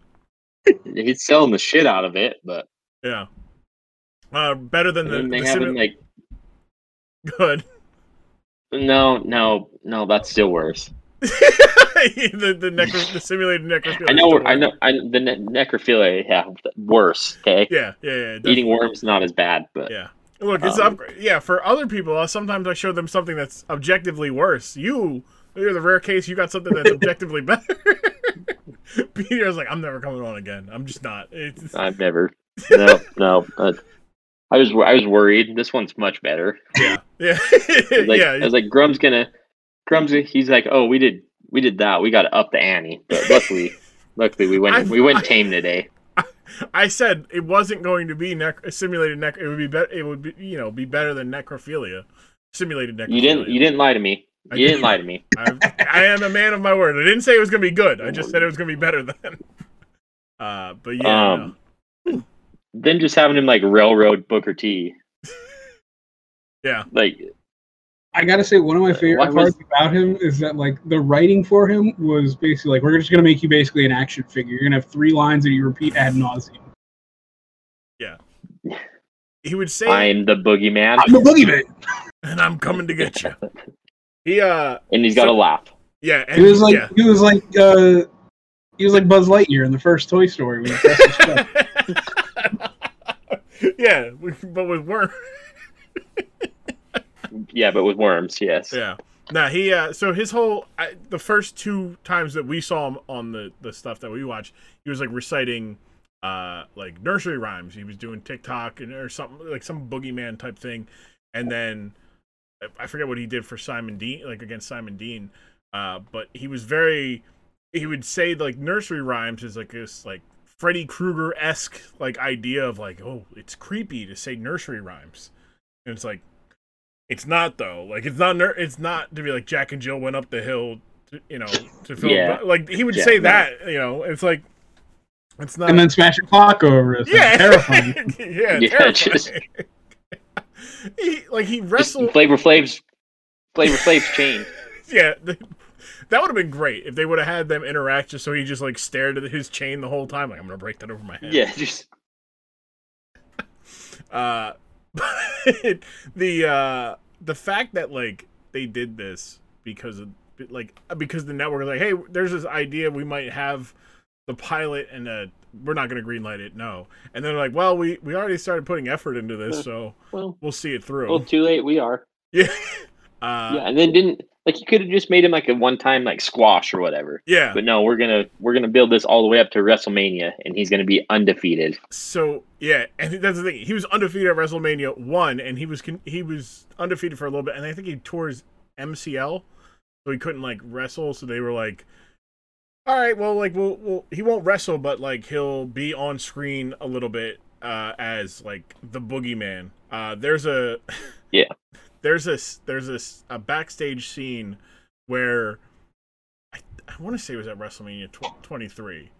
he's selling the shit out of it, but yeah. Uh, better than the, they the haven't simu- like good. no, no, no. That's still worse. the the, necro- the simulated necrophilia. I know. I know. I the ne- necrophilia. Yeah, worse. Okay, Yeah, yeah, yeah. eating worms not as bad, but Yeah. Look, it's Um, upgrade. Yeah, for other people, uh, sometimes I show them something that's objectively worse. You, you're the rare case. You got something that's objectively better. Peter's like, I'm never coming on again. I'm just not. It's, I'm never. No, no. Uh, I was I was worried. This one's much better. yeah, yeah, I like, yeah. I was like, Grumm's gonna. Grumm's. He's like, oh, we did we did that. We got to up the ante. But luckily, luckily we went I've- we went tame today. I said it wasn't going to be nec- simulated nec. It would be better. It would be you know be better than necrophilia, simulated necrophilia. You didn't. You didn't lie to me. I You didn't lie to me. I, I am a man of my word. I didn't say it was going to be good. I just said it was going to be better than. Uh, but yeah, Um, Then just having him like railroad Booker T. no. yeah, Like I gotta say, one of my favorite What was- parts about him is that like the writing for him was basically like we're just gonna make you basically an action figure. You're gonna have three lines that you repeat ad nauseum. Yeah. He would say, I'm the boogeyman, I'm the boogeyman. and I'm coming to get you. He uh, and he's got to So- laugh. yeah, and He was like yeah. he was like uh he was like Buzz Lightyear in the first Toy Story. When he pressed his stuff. yeah, but with worm. Yeah, but with worms. Yes. Yeah. Nah, he uh so his whole I, the first two times that we saw him on the the stuff that we watched, he was like reciting uh like nursery rhymes. He was doing TikTok and or something like some boogeyman type thing. And then I forget what he did for Simon Dean, like against Simon Dean. Uh but he was very he would say like nursery rhymes is like this like Freddy Krueger esque like idea of like, oh, it's creepy to say nursery rhymes. And it's like it's not though. Like it's not. Ner- it's not to be like Jack and Jill went up the hill, to, you know, to film. Yeah. Like he would Yeah, say no. that. You know, it's like it's not. and then smash a clock over it. It's yeah, terrifying. yeah, Yeah, terrifying. just- he like he Just wrestled. Flavor Flav's Flavor Flav's chain. Yeah, th- that would have been great if they would have had them interact. Just so he just like stared at his chain the whole time. Like I'm gonna break that over my head. Yeah, just Uh, but the uh the fact that like they did this because of like because the network was like, hey, there's this idea we might have the pilot and uh we're not gonna greenlight it, no. And then they're like, well, we we already started putting effort into this, so well, we'll see it through. well, too late. We are. yeah. Uh, yeah, and then didn't like you could have just made him like a one time like squash or whatever. yeah. But no, we're gonna we're gonna build this all the way up to WrestleMania, and he's gonna be undefeated. So yeah, and that's the thing. He was undefeated at WrestleMania one, and he was he was undefeated for a little bit, and I think he tore his MCL, so he couldn't like wrestle. So they were like, "All right, well, like, we'll, we'll he won't wrestle, but like he'll be on screen a little bit uh, as like the boogeyman." Uh, there's a Yeah. There's this there's this a backstage scene where I, I want to say it was at WrestleMania tw- 23.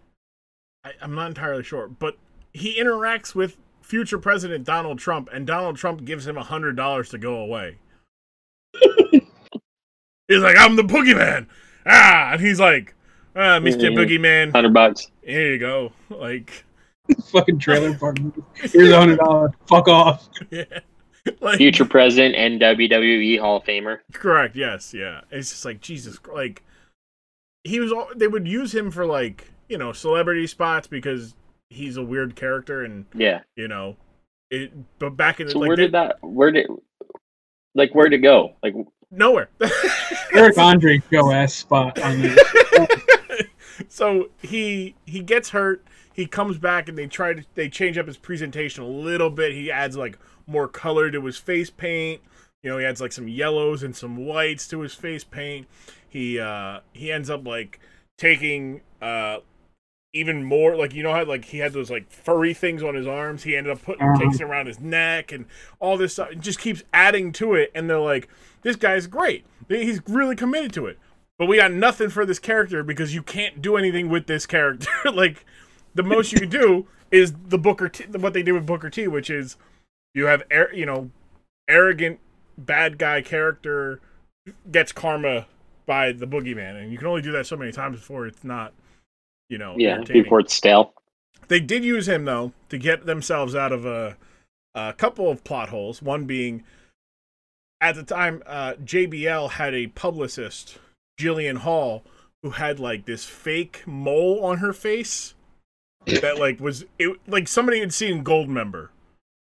I, I'm not entirely sure, but he interacts with future President Donald Trump, and Donald Trump gives him a hundred dollars to go away. he's like, "I'm the boogeyman," ah, and he's like, "Ah, Mr. Mhm. Boogeyman, Hundred bucks. here you go." Like, Fucking trailer park. Here's a hundred dollars. Fuck off. yeah, like Future president and WWE Hall of Famer. Correct. Yes. Yeah. It's just like Jesus. Like he was. all They would use him for like you know celebrity spots because he's a weird character and Yeah. you know it. But back in the So like where they- did that? Where did like where to go? Like nowhere. Eric Andre show ass spot on this. so he he gets hurt. He comes back and they try to they change up his presentation a little bit. He adds like more color to his face paint. You know, he adds like some yellows and some whites to his face paint. He uh he ends up like taking uh even more like you know how like he had those like furry things on his arms. He ended up putting Uh-huh. takes it around his neck and all this stuff. It just keeps adding to it, and they're like, "This guy's great. He's really committed to it." But we got nothing for this character because you can't do anything with this character. like the most you can do is the Booker T, what they did with Booker T, which is you have you know arrogant bad guy character gets karma by the boogeyman, and you can only do that so many times before it's not you know yeah, before it's stale. They did use him though to get themselves out of a, a couple of plot holes. One being, at the time, uh, JBL had a publicist, Jillian Hall, who had like this fake mole on her face that like was it like somebody had seen Goldmember,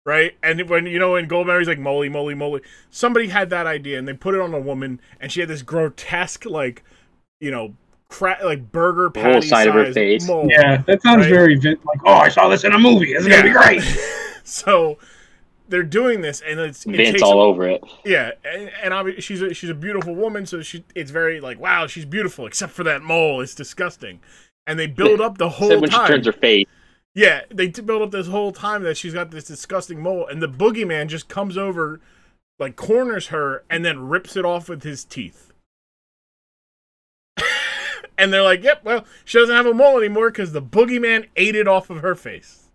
right? And when you know in Goldmember he's like moly moly moly. Somebody had that idea and they put it on a woman, and she had this grotesque like, you know, cra- like burger The whole side of her face. mole. Yeah, that sounds Right. very vin- like. Oh, I saw this in a movie. It's gonna be great. so they're doing this, and it's it Vince takes all a- over it. Yeah, and, and obviously she's a, she's a beautiful woman, so she it's very like wow, she's beautiful, except for that mole, it's disgusting. And they build up the whole Except when time. she turns her face. Yeah, they t- build up this whole time that she's got this disgusting mole, and the boogeyman just comes over, like corners her, and then rips it off with his teeth. and they're like, "Yep, well, she doesn't have a mole anymore because the boogeyman ate it off of her face."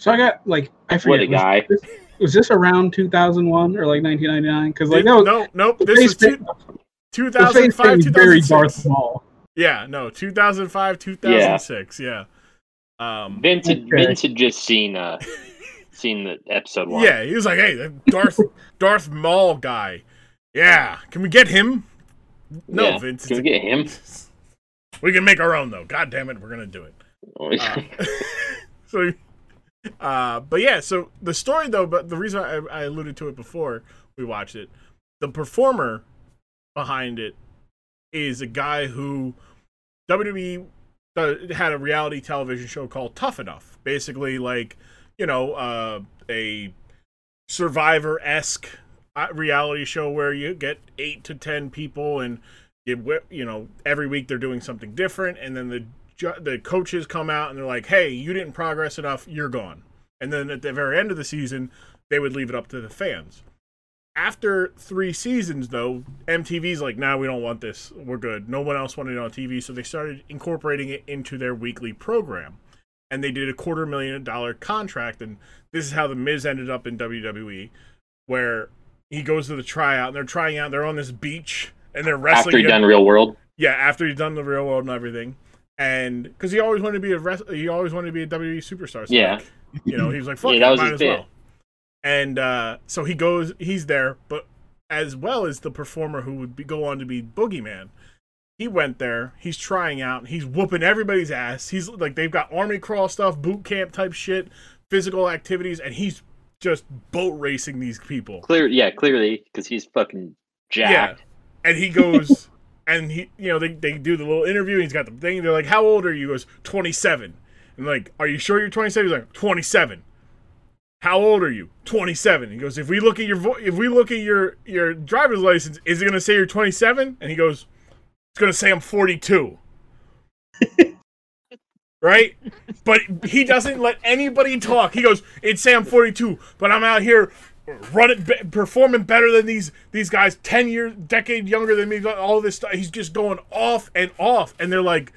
So I got like I What forget. a was guy. this- Was this around 2001 or like 1999? Because like no, no, no, nope. This face is two, paint- the face 2005, paint is very Darth 2006. Maul. Yeah, no, 2005, 2006. Yeah. Um, Vince had, Okay. Vince had just seen uh seen the episode one. yeah, he was like, "Hey, that Darth Darth Maul guy. Yeah, can we get him?" No, Yeah. Vince. Can we a- get him? We can make our own though. God damn it, we're gonna do it. Uh, so, uh, but yeah, so the story though, but the reason I, I alluded to it before we watched it, the performer behind it is a guy who WWE had a reality television show called Tough Enough. Basically, like you know, uh, a Survivor esque reality show where you get eight to ten people and you you know every week they're doing something different, and then the the coaches come out and they're like, "Hey, you didn't progress enough. You're gone." And then at the very end of the season, they would leave it up to the fans. After three seasons, though, MTV's like, "Nah, we don't want this. We're good. No one else wanted it on TV." So they started incorporating it into their weekly program, and they did a quarter million dollar contract. And this is how the Miz ended up in WWE. where he goes to the tryout and they're trying out. They're on this beach and they're After wrestling. he against- done real world. yeah, after he's done the real world and everything, and because he always wanted to be a rest- he always wanted to be a WWE superstar. So Yeah. like, you know, he was like, "Fuck Yeah, that was might as bit. well." And uh, so he goes, he's there, but as well as the performer who would be, go on to be Boogeyman. He went there. He's trying out. He's whooping everybody's ass. He's like they've got army crawl stuff, boot camp type shit, physical activities, and he's just boat racing these people. Clear, yeah, clearly because he's fucking jacked. And he goes, and he, you know, they, they do the little interview. And he's got the thing. They're like, "How old are you?" He goes, "27." And like, "Are you sure you're 27?" He's like, "27." How old are you? 27. He goes, "If we look at your vo- if we look at your your driver's license, is it going to say you're 27?" And he goes, "It's going to say I'm 42." right? But he doesn't let anybody talk. He goes, "It's say I'm 42, but I'm out here running, be- performing better than these these guys, 10 years, decade younger than me. All this stuff. He's just going off and off." And they're like,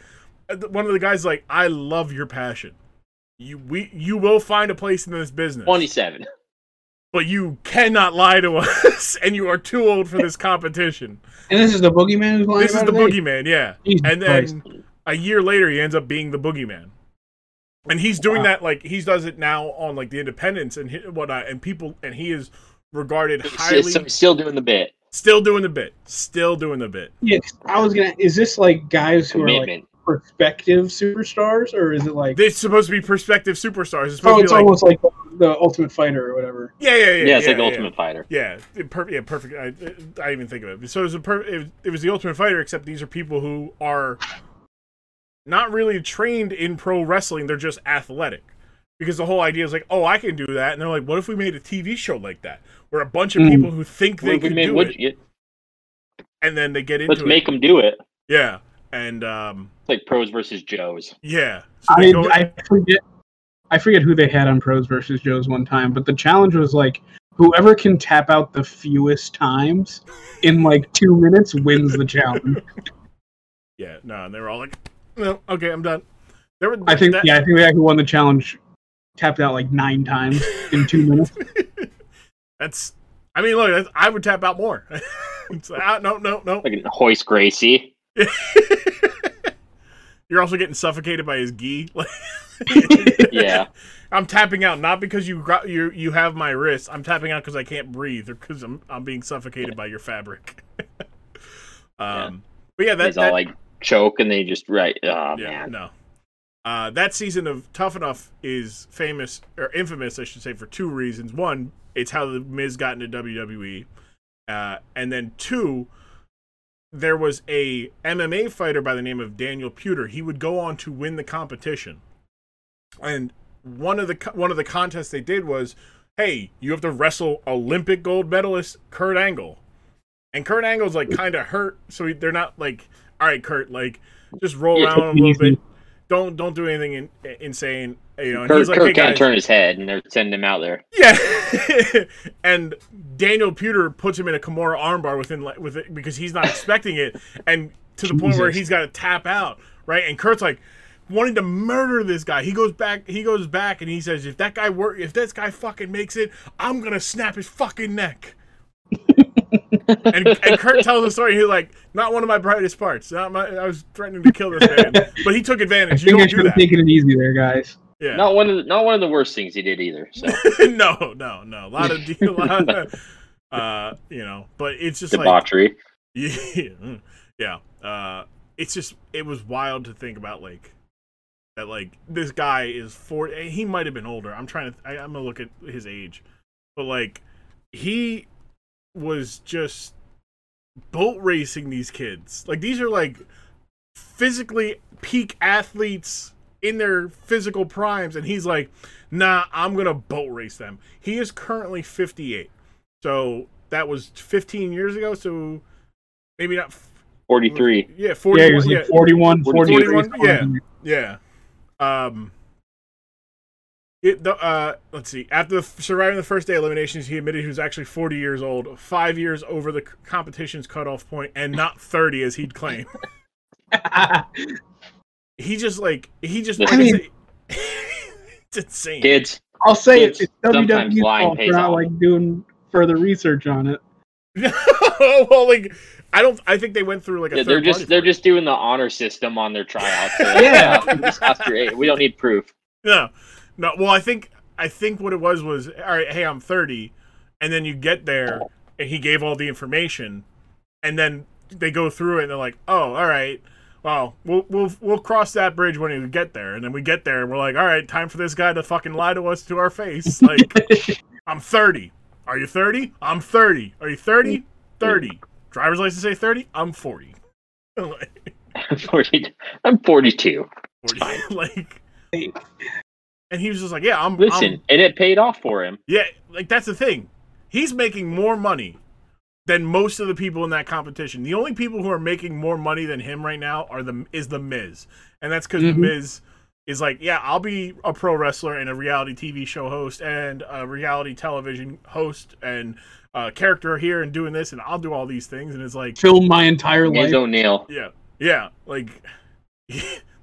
uh, one of the guys like, "I love your passion. You we you will find a place in this business, Twenty-seven. but you cannot lie to us, and you are too old for this competition." And this is the boogeyman who's lying This is the it? boogeyman, yeah. Jesus and then a year later, he ends up being the boogeyman. And he's doing Wow. that like he does it now on like the Independence and hi- whatnot, uh, and people and he is regarded He's highly. still, still doing the bit. Still doing the bit. Still doing the bit. Yeah, 'cause I was gonna. Is this like guys who are like Commitment. prospective superstars, or is it like? They're supposed to be perspective superstars. It's supposed oh, to it's be almost like the, the Ultimate Fighter or whatever. yeah, yeah, yeah. Yeah, it's like yeah, Ultimate Fighter. Yeah, it per- yeah, perfect. I, I didn't even think of it. So it was a per- it, was- it was the Ultimate Fighter, except these are people who are not really trained in pro wrestling. They're just athletic. Because the whole idea is like, oh, I can do that, and they're like, what if we made a TV show like that, where a bunch of Mm. people who think they if can do Wood- it, yeah, and then they get into Let's it. make them do it. yeah, and um, It's like pros versus Joes. yeah. So I, go- I forget. I forget who they had on Pros versus Joes one time, but the challenge was like whoever can tap out the fewest times in like two minutes wins the challenge. yeah, no, and they were all like, no, okay, I'm done. There were, I think that- yeah, I think they actually won the challenge, tapped out like nine times in two minutes. That's. I mean, look, that's- I would tap out more. it's like, ah, no, no, no. Like Royce Gracie. You're also getting suffocated by his gi. Yeah. I'm tapping out not because you you you have my wrist. I'm tapping out because I can't breathe or because I'm I'm being suffocated by your fabric. um, but yeah, that's all that like choke and they just right. Oh yeah, man. no. Uh, that season of Tough Enough is famous or infamous, I should say, for two reasons. One, it's how the Miz got into WWE, uh, and then two, there was a MMA fighter by the name of Daniel Puder. He would go on to win the competition, and one of the one of the contests they did was, hey, you have to wrestle Olympic gold medalist Kurt Angle, and Kurt Angle's like kind of hurt, so he, they're not like, all right, Kurt, like just roll Yeah, around a little easy. bit. Don't don't do anything in, insane, you know. And Kurt, he's like, Kurt hey, can't guys, turn his head and they're sending him out there. yeah, and Daniel Puder puts him in a Kimura armbar within like with it because he's not expecting it, and to the point where he's got to tap out, right? And Kurt's like wanting to murder this guy. He goes back, he goes back, and he says, "If that guy work, if this guy fucking makes it, I'm gonna snap his fucking neck." and, and Kurt tells the story. He's like, "Not one of my brightest parts. Not my, I was threatening to kill this man, but he took advantage. You think I don't should do that. taken it easy there, guys. Yeah. Not one of the, not one of the worst things he did either. So no, no, no. A lot of, a lot of uh, you know, but it's just like, debauchery. yeah, yeah. Uh, it's just, it was wild to think about, like, that, like, this guy is four. He might have been older. I'm trying to, I, I'm gonna look at his age, but like, he was just boat racing these kids. Like, these are like physically peak athletes in their physical primes, and he's like, nah, I'm gonna boat race them. He is currently 58. So that was 15 years ago. So maybe not. f- Forty three. Yeah, Yeah, 41. he was Yeah, like 41, 43. 41, yeah. yeah. Um. It, the, uh, let's see. After the, surviving the first day eliminations, he admitted he was actually 40 years old, five years over the competition's cutoff point, and not 30 as he'd claim. he just like he just. I Like I mean- it's insane. Kids. I'll say Kids it's, it's sometimes WWE's fault for not like doing further research on it. well, like I don't. I think they went through like a. Yeah, third they're just they're just doing the honor system on their tryouts. They're like, Yeah. "Oh, this Oscar eight. We don't need proof. No, no. Well, I think I think what it was was all right. Hey, I'm 30, and then you get there, and he gave all the information, and then they go through it, and they're like, oh, all right. Well, we'll we'll we'll cross that bridge when we get there, and then we get there, and we're like, all right, time for this guy to fucking lie to us to our face. Like, I'm 30. Are you 30? I'm 30. Are you 30? 30. Driver's license say 30. I'm 40. I'm 40, I'm 42. 40. like, and he was just like, yeah, I'm. Listen, I'm, and it paid off for him. Yeah, like that's the thing. He's making more money than most of the people in that competition. The only people who are making more money than him right now are the is the Miz, and that's because Mhm. the Miz is like, yeah, I'll be a pro wrestler and a reality TV show host and a reality television host and a character here and doing this, and I'll do all these things, and it's like, Film my entire Miz life. O'Neill yeah, yeah, like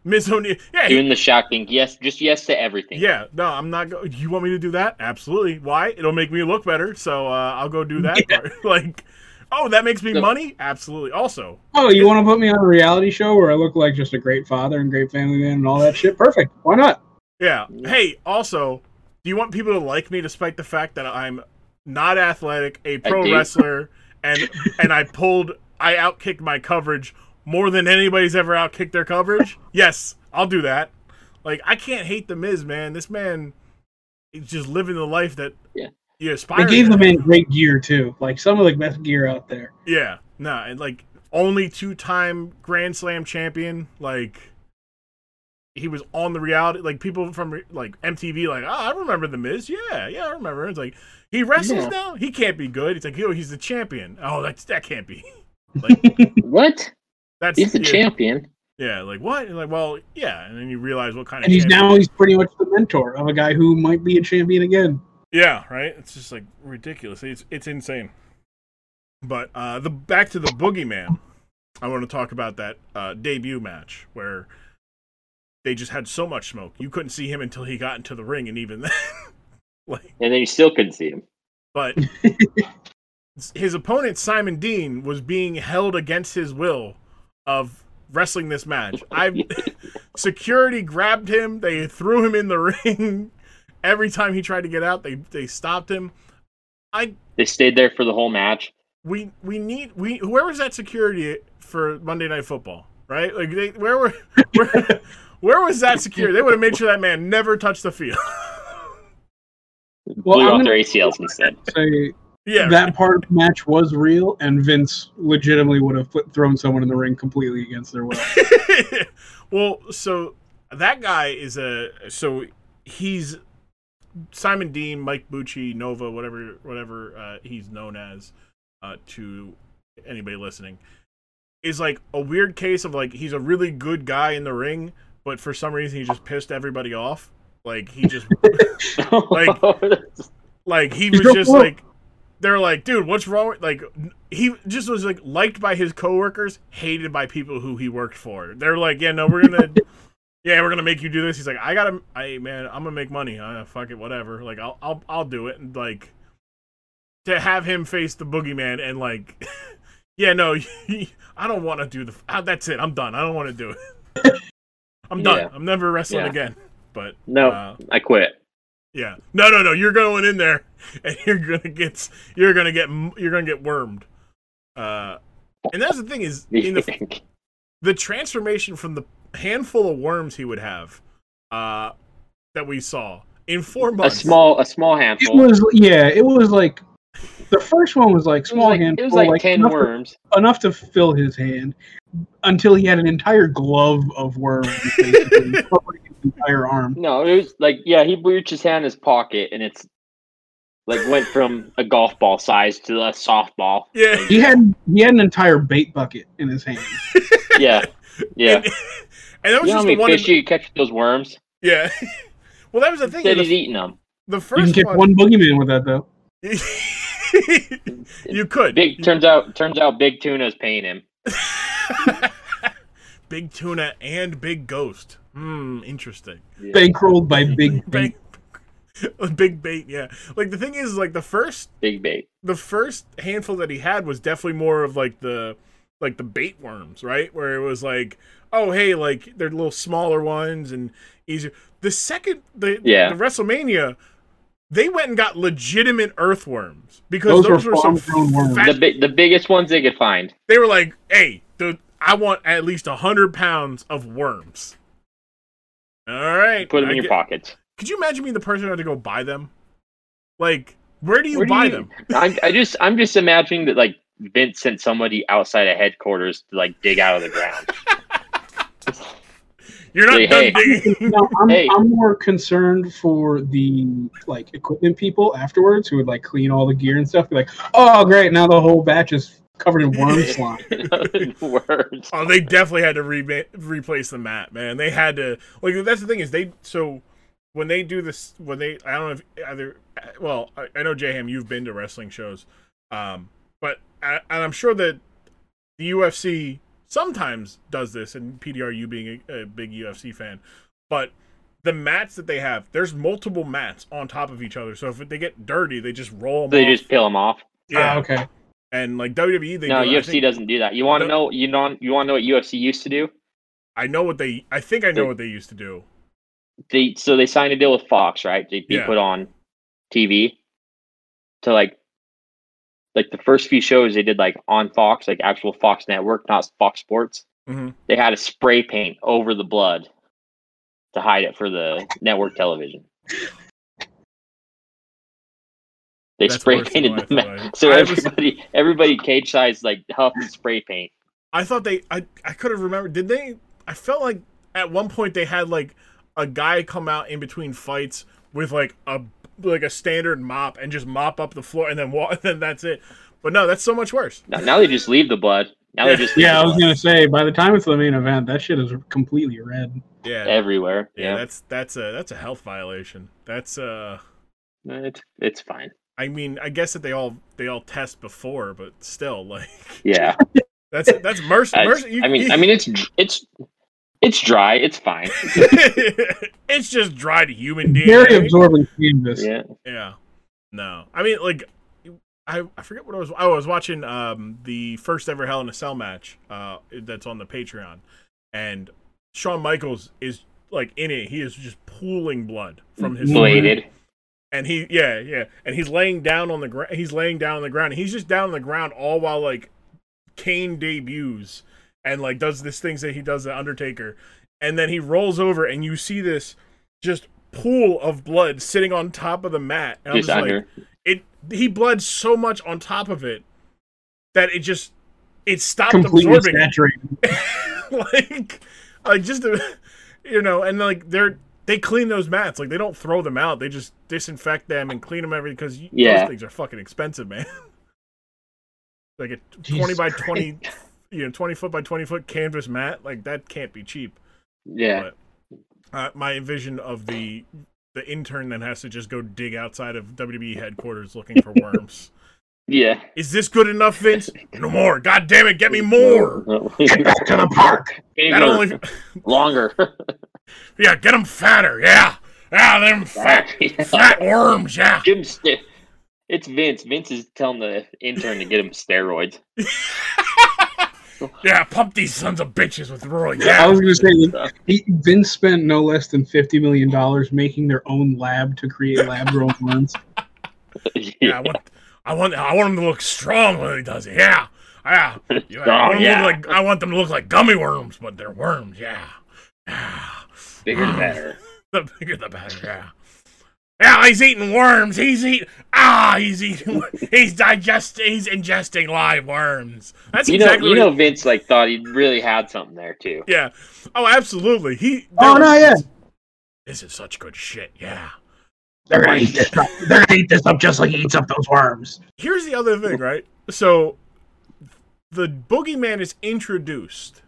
Miz O'Neill, yeah, he- doing the Shaq thing. Yes, just yes to everything. Yeah, no, I'm not. Go- you want me to do that? Absolutely. Why? It'll make me look better, so uh, I'll go do that. Yeah. part. like, oh, that makes me So- money. Absolutely. Also, Oh, you want to put me on a reality show where I look like just a great father and great family man and all that shit? Perfect. Why not? yeah. Yeah. Hey, also, do you want people to like me despite the fact that I'm not athletic, a pro wrestler, and and I pulled, I outkicked my coverage more than anybody's ever outkicked their coverage? yes, I'll do that. Like, I can't hate the Miz, man. This man is just living the life that Yeah. you aspire. They gave to the man great gear too, like some of the best gear out there. Yeah, no, and like only two-time Grand Slam champion. Like he was on the reality. Like people from like MTV, like, oh, I remember the Miz. Yeah, yeah, I remember. It's like he wrestles Yeah. now. He can't be good. It's like, oh, he's the champion. Oh, that's that can't be. What? That's He's the yeah, champion. Yeah, like what? And like, well, yeah, and then you realize what kind of And he's champion- now he's pretty much the mentor of a guy who might be a champion again. Yeah, right. It's just like ridiculous. It's it's insane. But uh the back to the boogeyman. I want to talk about that uh, debut match where they just had so much smoke. You couldn't see him until he got into the ring, and even then, like, And then you still couldn't see him. but his opponent Simon Dean was being held against his will of wrestling this match. I security grabbed him. They threw him in the ring. Every time he tried to get out, they they stopped him. I They stayed there for the whole match. we we need we where was that security for Monday Night Football? Right? Like they where were where, where was that security? They would have made sure that man never touched the field. Well, Blew I'm off gonna- their ACLs instead. Say yeah. that part of the match was real, and Vince legitimately would have put, thrown someone in the ring completely against their will. well, so that guy is a so he's Simon Dean, Mike Bucci, Nova, whatever whatever uh, he's known as uh, to anybody listening, is like a weird case of like he's a really good guy in the ring, but for some reason he just pissed everybody off. Like he just Like- like he was just like they're like, dude, what's wrong? with Like he just was like liked by his coworkers, hated by people who he worked for. They're like, yeah, no, we're gonna, yeah, we're gonna make you do this. He's like, I gotta, I man, I'm gonna make money. Uh, fuck it, whatever. Like I'll, I'll, I'll do it. And like to have him face the boogeyman and like, yeah, no, I don't want to do the. Uh, that's it. I'm done. I don't want to do it. I'm done. Yeah. I'm never wrestling Yeah. again. But no, uh, I quit. Yeah. No, no, no. You're going in there, and you're gonna get you're gonna get you're gonna get wormed. Uh, and that's the thing is in the the transformation from the handful of worms he would have, uh, that we saw in four months. a small, a small handful. It was yeah, it was like the first one was like It was small like, handful, it was like, ten enough, worms. enough to fill his hand, until he had an entire glove of worms basically covering his entire arm. No, it was like yeah, he reached his hand in his pocket, and it's like went from a golf ball size to a softball. Yeah. He had he had an entire bait bucket in his hand. Yeah, yeah. And, and that was You know how just many the one. fish you catch those worms? yeah. well, that was the thing. Instead, he's The, eating them. the first You can first catch one, one boogeyman with that though. you could. Big turns out turns out Big Tuna's paying him. Big tuna and big ghost. Hmm, interesting. Bankrolled by Big Big, Bait. A big bait, yeah. Like the thing is, like the first Big bait. the first handful that he had was definitely more of like the like the bait worms, right? Where it was like, oh hey, like they're little smaller ones and easier. The second the Yeah. the WrestleMania, they went and got legitimate earthworms because Those those, were were, some farm-grown worms. fat- The bi- the biggest ones they could find. they were like, hey, dude, I want at least hundred pounds of worms. All right, Put them I in your get- pockets. Could you imagine being the person who had to go buy them? Like, where do you Where do buy you- them? I'm, I just I'm just imagining that like Vince sent somebody outside of headquarters to like dig out of the ground. You're not Hey, done hey. digging. No, I'm, Hey. I'm more concerned for the like equipment people afterwards who would like clean all the gear and stuff. Be like, oh great, now the whole batch is covered in worm slime. Words. Oh, they definitely had to re- replace the mat, man. They had to like that's the thing is they so when they do this when they I don't know if either well I, I know J-Ham you've been to wrestling shows, um, but I, and I'm sure that the UFC sometimes does this, and PDR you being a, a big UFC fan, but the mats that they have there's multiple mats on top of each other, so if they get dirty, they just roll them. They off. just peel them off. yeah, Ah, okay. And like WWE they no, do, UFC think- doesn't do that. You want to know? You know? You want to know what UFC used to do? I know what they. I think I know They- what they used to do. They so they signed a deal with Fox, right? They'd be Yeah. put on TV to like like the first few shows they did like on Fox, like actual Fox network, not Fox Sports. Mhm. They had to spray paint over the blood to hide it for the network television. They That's spray painted what the I so I was- everybody everybody cage size like huff and spray paint. I thought they. I I could have remembered. Did they? I felt like at one point they had like a guy come out in between fights with like a like a standard mop and just mop up the floor and then walk. And then that's it. But no, that's so much worse. Now, now they just leave the blood. Now Yeah. they just leave Yeah, I the was blood gonna say by the time it's the main event, that shit is completely red. Yeah. everywhere. yeah, Yeah, that's that's a that's a health violation. That's uh it's it's fine. I mean, I guess that they all they all test before, but still like Yeah, that's that's mercy. I, mercy you- I mean, you- I mean, it's it's it's dry. It's fine. it's just dried human DNA. Very absorbent canvas. Yeah, Yeah. No. I mean, like, I, I forget what I was. I was watching um the first ever Hell in a Cell match uh that's on the Patreon, and Shawn Michaels is like in it. He is just pooling blood from his bladed. And he yeah yeah, and he's laying down on the ground. He's laying down on the ground. He's just down on the ground all while like Kane debuts and like does this things that he does the Undertaker, and then he rolls over and you see this just pool of blood sitting on top of the mat. And I'm Just just under. like, it. He bled so much on top of it that it just it stopped Completely absorbing. saturated. like, like just you know, and like they're they clean those mats. Like they don't throw them out. They just disinfect them and clean them every because Yeah. those things are fucking expensive, man. like a twenty Jesus by Christ. twenty, you know, twenty foot by twenty foot canvas mat. Like that can't be cheap. Yeah, Uh, my vision of the the intern that has to just go dig outside of WWE headquarters looking for worms. yeah. Is this good enough, Vince? No more. God damn it, get me more. Get back to the park. That only, longer. Yeah, get them fatter. Yeah, yeah, them fat, fat worms. Yeah. Give him st- it's Vince. Vince is telling the intern to get him steroids. Yeah, pump these sons of bitches with Roy. I was gonna say he, Vince spent no less than fifty million dollars making their own lab to create lab grown worms. Yeah, I want, I want, I want him to look strong when he does it. Yeah, yeah. yeah. I, want Strong, them to yeah. look like, I want them to look like gummy worms, but they're worms. Yeah, yeah. Bigger the better. The bigger the better. Yeah. Yeah, he's eating worms. He's eating. Ah, he's eating. He's digesting. He's ingesting live worms. That's You know, exactly. you know, Vince like thought he really had something there too. yeah. Oh, absolutely. He. Oh no, yeah, This is such good shit. Yeah. they're gonna eat this up. They're gonna eat this up just like he eats up those worms. here's the other thing, right? So the boogeyman is introduced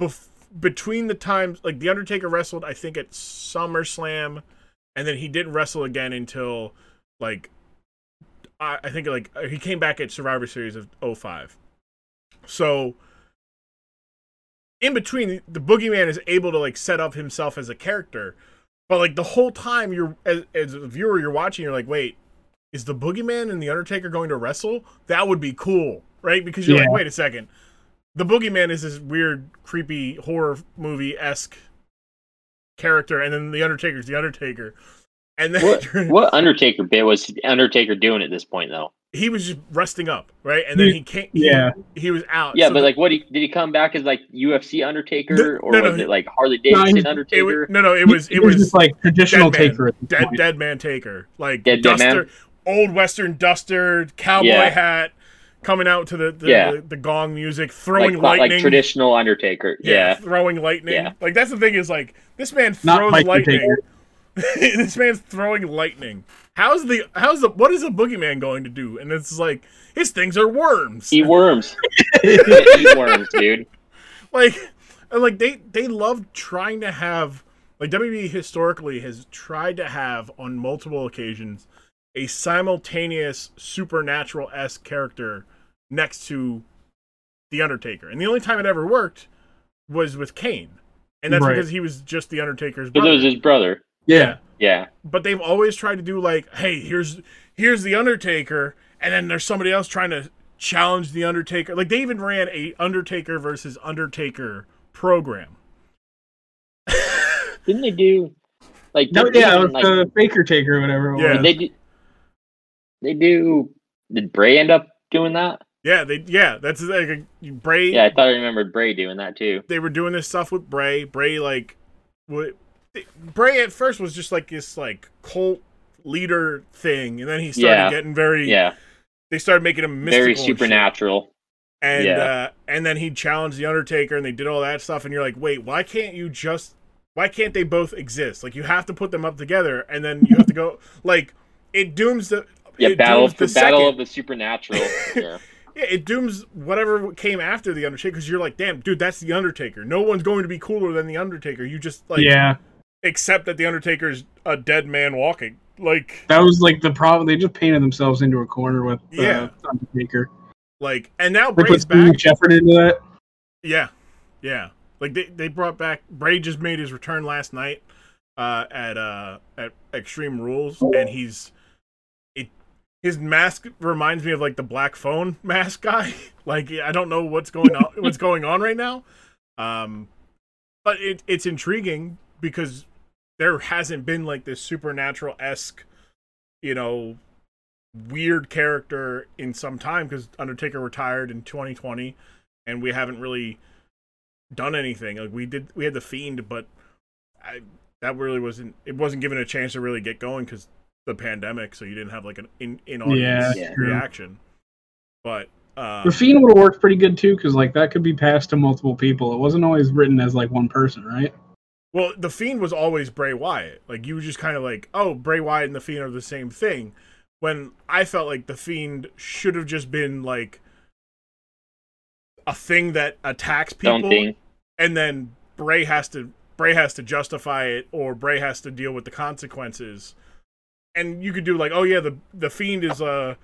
bef- between the times like the Undertaker wrestled, I think at SummerSlam, and then he didn't wrestle again until like I, I think like uh, he came back at Survivor Series of 05. So in between, the boogeyman is able to like set up himself as a character, But like the whole time you're as, as a viewer, you're watching, you're like, wait, is the Boogeyman and the Undertaker going to wrestle? That would be cool, right? Because you're like, wait a second, the Boogeyman is this weird, creepy horror movie esque character, and then the Undertaker's the Undertaker, and then What what Undertaker bit was Undertaker doing at this point though? he was just resting up, right? And then He- he came, he- Yeah. he, was out. Yeah, So but the- like, what he, did he come back as like UFC Undertaker, No- or no, no, was he- it like Harley Davidson he- it Undertaker? was, no, no, it was He it was just like traditional Dead Man. taker at dead dead man taker like Dead Man duster Man? old western duster cowboy Yeah. hat coming out to the the, Yeah. the, the gong music throwing like lightning like traditional Undertaker. yeah, Yeah, throwing lightning Yeah. like that's the thing is like this man throws lightning this man's throwing lightning how's the how's the what is a boogeyman going to do and it's like his things are worms eat worms. eat worms, dude. like and like they they love trying to have like WWE historically has tried to have on multiple occasions a simultaneous supernatural esque character next to the Undertaker, and the only time it ever worked was with Kane, and that's Right. because he was just the Undertaker's But brother. it was his brother. Yeah. Yeah, but they've always tried to do like, hey, here's here's the Undertaker, and then there's somebody else trying to challenge the Undertaker. Like they even ran a Undertaker versus Undertaker program. didn't they do like? No, yeah, it they, was like, the Baker taker or whatever. It Yeah. was. they do. They do. Did Bray end up doing that? Yeah, they yeah, that's like a, Bray. Yeah, I thought I remembered Bray doing that too. They were doing this stuff with Bray. Bray like, what? Bray at first was just like this like cult leader thing, and then he started Yeah. getting very. Yeah, They started making him mystical very and supernatural. and Yeah. uh, and then he challenged the Undertaker, and they did all that stuff, and you're like, wait, why can't you just? Why can't they both exist? Like you have to put them up together, and then you have to go like it dooms the Yeah, it battle dooms for the battle second- of the supernatural. yeah, Yeah, it dooms whatever came after the Undertaker because you're like, damn, dude, that's the Undertaker. No one's going to be cooler than the Undertaker. You just like yeah, accept that the Undertaker's a dead man walking. Like, that was like the problem. They just painted themselves into a corner with uh, Yeah. Undertaker. like, and now They Bray's back. Shepard into that. Yeah, yeah. Like they, they brought back Bray just made his return last night uh, at uh, at Extreme Rules, and he's. His mask reminds me of like the Black Phone mask guy. like I don't know what's going on what's going on right now, um, but it it's intriguing because there hasn't been like this supernatural esque, you know, weird character in some time because Undertaker retired in 2020, and we haven't really done anything. Like we did, we had the Fiend, but I, that really wasn't. It wasn't given a chance to really get going because the pandemic, so you didn't have like an in in audience Yeah, Yeah. true. reaction. But uh, The Fiend would have worked pretty good too, because like that could be passed to multiple people. It wasn't always written as like one person, right? Well, the Fiend was always Bray Wyatt. Like you were just kind of like, oh, Bray Wyatt and the Fiend are the same thing. When I felt like the Fiend should have just been like a thing that attacks people, something. and then Bray has to Bray has to justify it, or Bray has to deal with the consequences. And you could do like, oh yeah, the the Fiend is a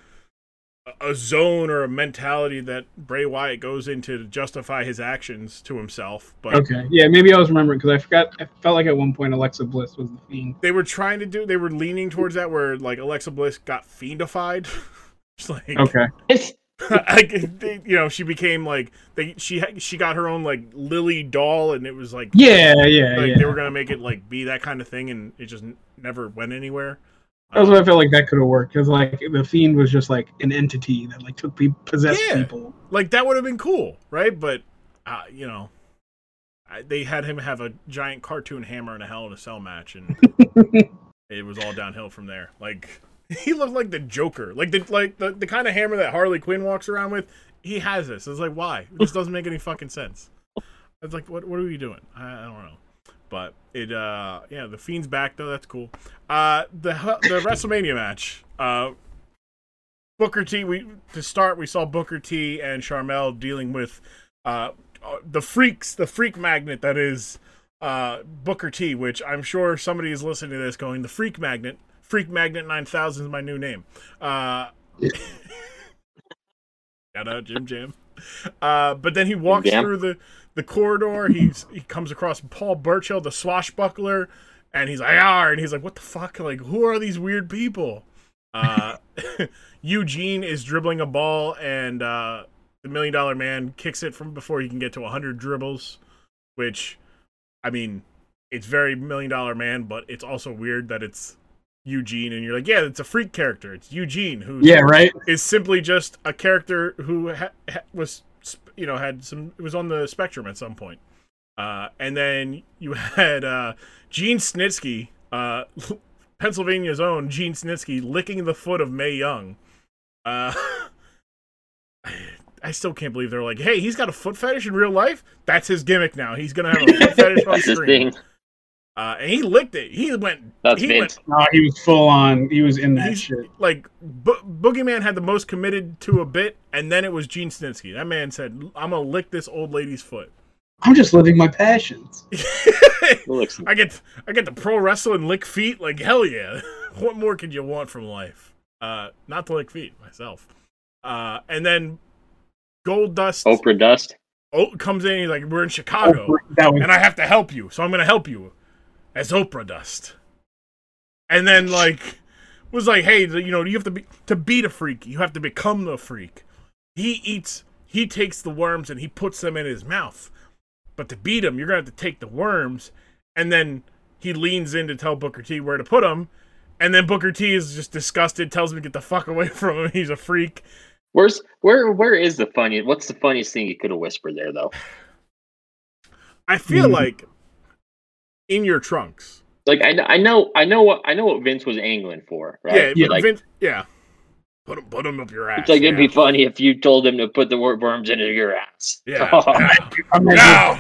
a zone or a mentality that Bray Wyatt goes into to justify his actions to himself, but Okay, yeah, maybe I was remembering because I forgot. I felt like at one point Alexa Bliss was the Fiend. they were trying to do they were leaning towards that where like Alexa Bliss got fiendified. Just like Okay, like they, you know, she became like they she she got her own like Lily doll and it was like yeah, yeah, like yeah. they were gonna make it like be that kind of thing and it just n- never went anywhere. That's what I felt like that could have worked because like the Fiend was just like an entity that like took people, possessed Yeah. people. like that would have been cool, right? But uh, you know, I, they had him have a giant cartoon hammer in a Hell in a Cell match, and it was all downhill from there. Like he looked like the Joker, like the like the, the kind of hammer that Harley Quinn walks around with. He has this. It's like why? It just doesn't make any fucking sense. It's like what what are you doing? I, I don't know. But it uh yeah, the Fiend's back though. That's cool. Uh the the WrestleMania match. Uh Booker T. We to start, we saw Booker T. and Sharmell dealing with uh, uh, the freaks, the freak magnet that is uh, Booker T. Which I'm sure somebody is listening to this going, the freak magnet, freak magnet nine thousand is my new name. Uh, shout out Jim Jam. Uh, but then he walks through the the corridor. He's he comes across Paul Burchill, the swashbuckler, and he's like, "Ah!" and he's like, "What the fuck? Like, who are these weird people?" Uh, Eugene is dribbling a ball, and uh, the Million Dollar Man kicks it from before he can get to hundred dribbles, which, I mean, it's very Million Dollar Man, but it's also weird that it's Eugene, and you're like, yeah, it's a freak character. It's Eugene, who Yeah, right. is simply just a character who ha- ha- was, you know, had some was on the spectrum at some point. Uh, and then you had uh, Gene Snitsky, uh, Pennsylvania's own Gene Snitsky, licking the foot of Mae Young. Uh, I still can't believe they're like, hey, he's got a foot fetish in real life. That's his gimmick now. He's gonna have a foot fetish on screen. Thing. Uh, and he licked it. He went. That's he Vince. went No, he was full on. He was in that he's shit. like Bo- Boogeyman had the most committed to a bit, and then it was Gene Snitsky. That man said, "I'm gonna lick this old lady's foot." I'm just living my passions. I get I get the pro wrestle and lick feet. Like hell yeah! what more could you want from life? Uh, not to lick feet myself. Uh, and then Goldust Oprah Dust. oh, comes in. He's like, "We're in Chicago, That was and I have to help you, so I'm gonna help you as Oprah Dust." And then like was like, "Hey, you know, you have to be to beat a freak. You have to become the freak." He eats. He takes the worms and he puts them in his mouth. But to beat him, you're gonna have to take the worms, and then he leans in to tell Booker T where to put them, and then Booker T is just disgusted, tells him to get the fuck away from him. He's a freak. Where's where where is the funny? What's the funniest thing you could have whispered there though? I feel Mhm. like in your trunks. Like I, kn- I know I know what I know what Vince was angling for, right? Yeah, But, but like Vince, yeah. Put him, put him up your ass. it's like it'd be funny if you told him to put the wor- worms into your ass. Yeah. I'm now,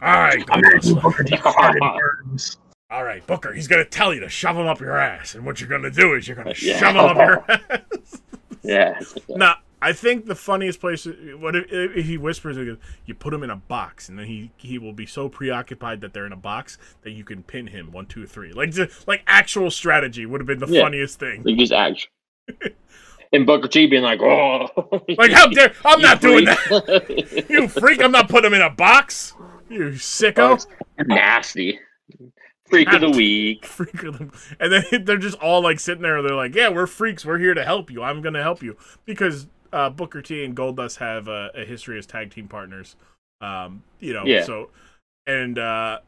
all right, I'm Gold gonna do Dust. Booker T farted worms. all right, Booker. He's gonna tell you to shove him up your ass, and what you're gonna do is you're gonna Yeah. shove him up your ass. yeah. Nah, I think the funniest place. What if, if he whispers? He goes, You put him in a box, and then he he will be so preoccupied that they're in a box that you can pin him one, two, three. Like just, like actual strategy would have been the Yeah. funniest thing. Like just act. and Booker T being like, "Oh, Like how dare I'm not doing that. You freak! I'm not putting him in a box. You sicko. Nasty. Freak of the week. freak of them. And then they're just all like sitting there. They're like, "Yeah, we're freaks. We're here to help you. I'm gonna help you because uh, Booker T and Goldust have uh, a history as tag team partners. Um, you know, Yeah. so and uh,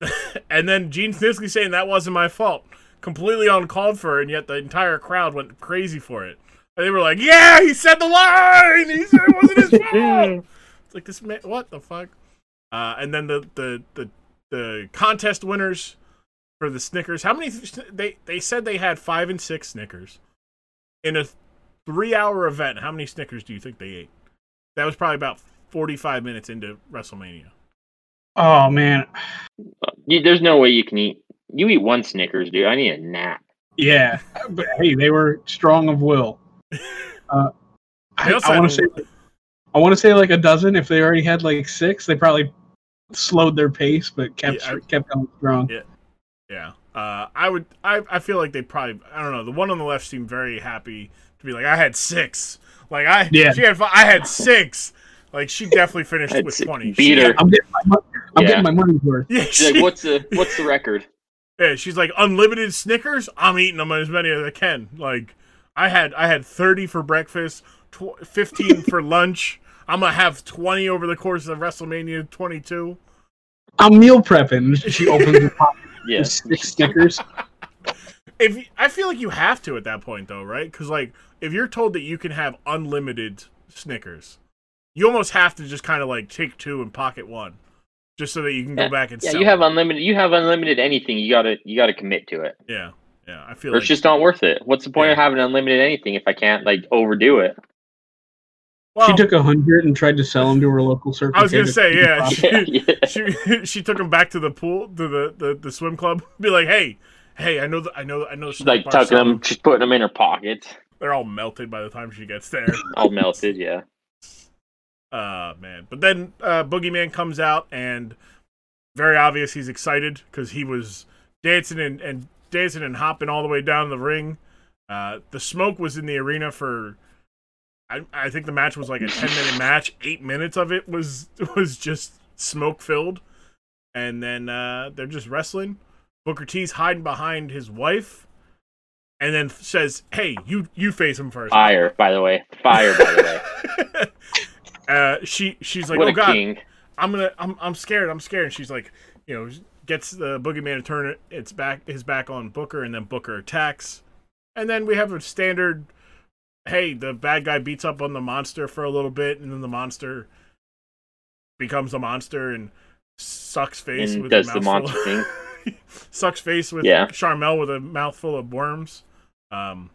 and then Gene Snitsky saying that wasn't my fault, completely uncalled for, and yet the entire crowd went crazy for it. And they were like, "Yeah, he said the line. He said it wasn't his fault." It's like this man. What the fuck? Uh, and then the the the the contest winners for the Snickers. How many? They they said they had five and six Snickers in a three-hour event. How many Snickers do you think they ate? That was probably about forty-five minutes into WrestleMania. Oh man, there's no way you can eat. You eat one Snickers, dude. I need a nap. yeah. But hey, they were strong of will. Uh, I, I want to had- say, I want to say like a dozen. If they already had like six, they probably slowed their pace, but kept Yeah, I- kept going strong. Yeah. Yeah. Uh, I would. I, I feel like they probably. I don't know. The one on the left seemed very happy to be like, I had six. Like I. Yeah. She had. Five, I had six. Like she definitely finished with say twenty. beat She- her. I'm getting my, mon- I'm Yeah. getting my money's worth. Yeah. She's like, what's the what's the record? Yeah, she's like unlimited Snickers. I'm eating them as many as I can. Like I had, I had 30 for breakfast, tw- 15 for lunch. I'm gonna have 20 over the course of WrestleMania 22. I'm meal prepping. She opens the pot Yeah. with six stickers. If I feel like you have to at that point though, right? Because like if you're told that you can have unlimited Snickers, you almost have to just kind of like take two and pocket one, just so that you can go back and Yeah, sell. you have them. unlimited. You have unlimited anything. You gotta you gotta commit to it, yeah, yeah. I feel or like it's just not worth it. What's the point of having unlimited anything if I can't like overdo it? well, she took a hundred and tried to sell them to her local circle. I was gonna say, yeah, profit. she, yeah. she she took them back to the pool to the, the, the swim club. Be like, hey, hey, I know that I know I know. She's like tucking them. She's putting them in her pocket, They're all melted by the time she gets there. all melted. Yeah. uh man, but then uh, Boogeyman comes out and very obvious he's excited because he was dancing and, and dancing and hopping all the way down the ring. Uh, the smoke was in the arena for. I, I think the match was like a ten minute match. Eight minutes of it was was just smoke filled, and then uh, they're just wrestling. Booker T's hiding behind his wife, and then says, "Hey, you you face him first. Fire, by the way. Fire, by the way. uh, she she's like, what "Oh God, king. I'm gonna I'm I'm scared. I'm scared." And she's like, you know, gets the boogeyman to turn it its back his back on Booker, and then Booker attacks, and then we have a standard. Hey, the bad guy beats up on the monster for a little bit, and then the monster becomes a monster and sucks face And with does the monster thing. sucks face with Yeah. Sharmell with a mouthful of worms. Um,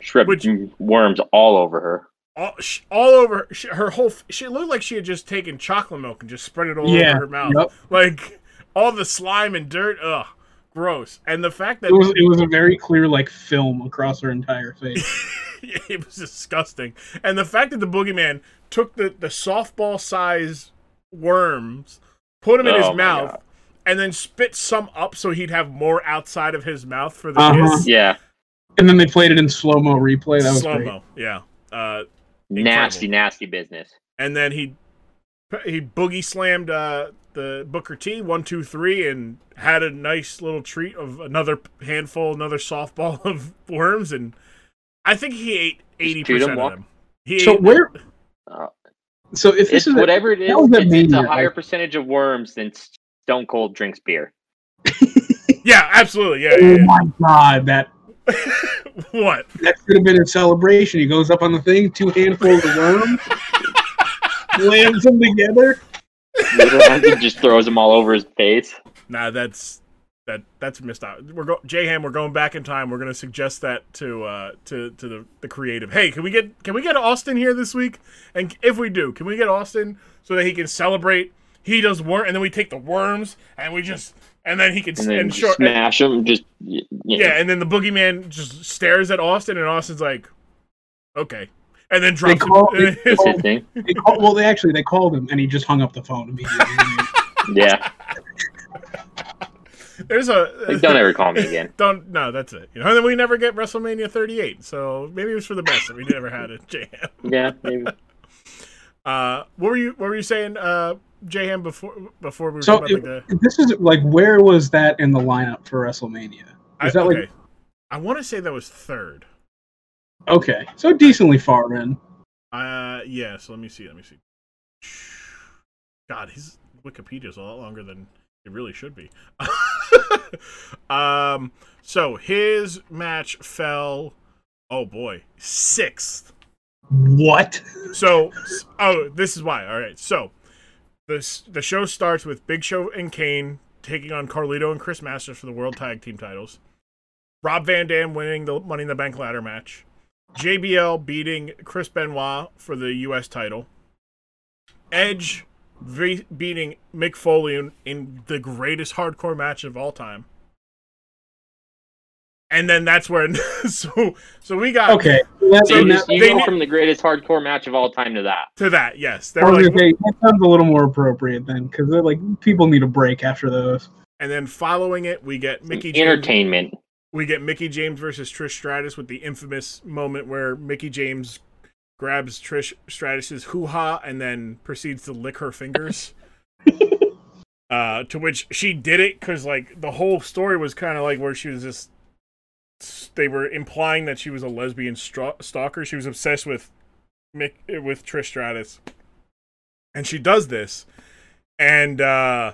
Shrimp Which- worms all over her. all, sh all over her, she, her whole. She looked like she had just taken chocolate milk and just spread it all Yeah, over her mouth. yep. Like all the slime and dirt. Ugh, gross. And the fact that It was it was a very clear like film across her entire face. it was disgusting. And the fact that the boogeyman took the, the softball size worms, put them in Oh his mouth, God. And then spit some up so he'd have more outside of his mouth for the Uh-huh. kiss. Yeah. and then they played it in slow mo replay. That was Slow great. mo, yeah. Uh, Nasty, nasty business. and then he he boogie slammed uh, the Booker T one two three and had a nice little treat of another handful, another softball of worms, and I think he ate eighty percent of all? them. He So ate, where? Uh, So if this It's is a- whatever it is, it's, it's a higher like- percentage of worms than Stone Cold drinks beer. yeah, absolutely, yeah, oh yeah, my god, that what? that should have been a celebration. He goes up on the thing, two handfuls of worms, slams them together. he just throws them all over his face. Nah, that's that that's missed out. We're go J Ham. We're going back in time. We're gonna suggest that to uh to to the the creative. Hey, can we get can we get Austin here this week? And if we do, can we get Austin so that he can celebrate? He does worm, and then we take the worms and we just and then he can And then and just short. and- smash them. Just y- you know, yeah, and then the boogeyman just stares at Austin, and Austin's like, "Okay," and then drops. call- him. that's his thing. They call, well, they actually they called him, and he just hung up the phone immediately. Yeah, There's a like, don't ever call me again. Don't no, that's it. You know, and then we never get WrestleMania 38, so maybe it was for the best that we never had a J-Ham. Yeah, maybe. Uh, what were you what were you saying, uh, J-Ham before before we were so talking about like the? this is like, where was that in the lineup for WrestleMania? I, Is that like. I want to say that was third. okay? So decently far in. Uh, yeah. So let me see. Let me see. God, his Wikipedia is a lot longer than it really should be. um, so his match fell. Oh boy, sixth. What? So, oh, this is why. All right. So, this the show starts with Big Show and Kane taking on Carlito and Chris Masters for the World Tag Team titles. Rob Van Dam winning the Money in the Bank ladder match. JBL beating Chris Benoit for the U.S. title. Edge beating Mick Foley in, in the greatest hardcore match of all time. And then that's where so so we got Okay. That, So you, and just, you they go from the greatest hardcore match of all time to that. to that. Yes, they were was like, gonna that sounds a little more appropriate then, because they're like people need a break after those. And then following it, we get Mickie James. Entertainment. We get Mickie James versus Trish Stratus with the infamous moment where Mickie James grabs Trish Stratus's hoo ha and then proceeds to lick her fingers. uh, to which she did it because like the whole story was kind of like where she was just. They were implying that she was a lesbian stra- stalker. She was obsessed with Mick with Trish Stratus, and she does this, and uh,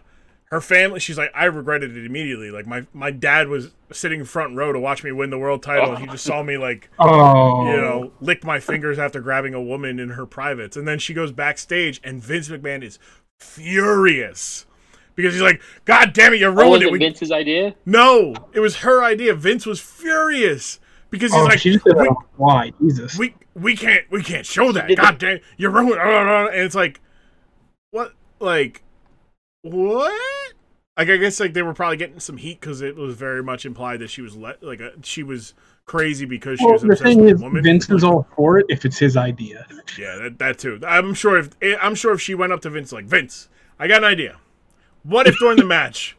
her family she's like i regretted it immediately. Like my my dad was sitting front row to watch me win the world title. And he just saw me like Oh, you know lick my fingers after grabbing a woman in her privates. And then she goes backstage and vince mcmahon is furious because he's like god damn it you Oh, ruined was it it we- Vince's idea? no it was her idea vince was furious because he's oh, like she just we, on the fly. Jesus. we we can't we can't show that. God damn, you ruined. And it's like, what? Like, what? Like I guess like they were probably getting some heat because it was very much implied that she was let like a, she was crazy because she well, was the obsessed thing with is, a woman. Vince is all for it if it's his idea. yeah, that, that too. I'm sure if I'm sure if she went up to Vince like Vince, I got an idea. What if during the match,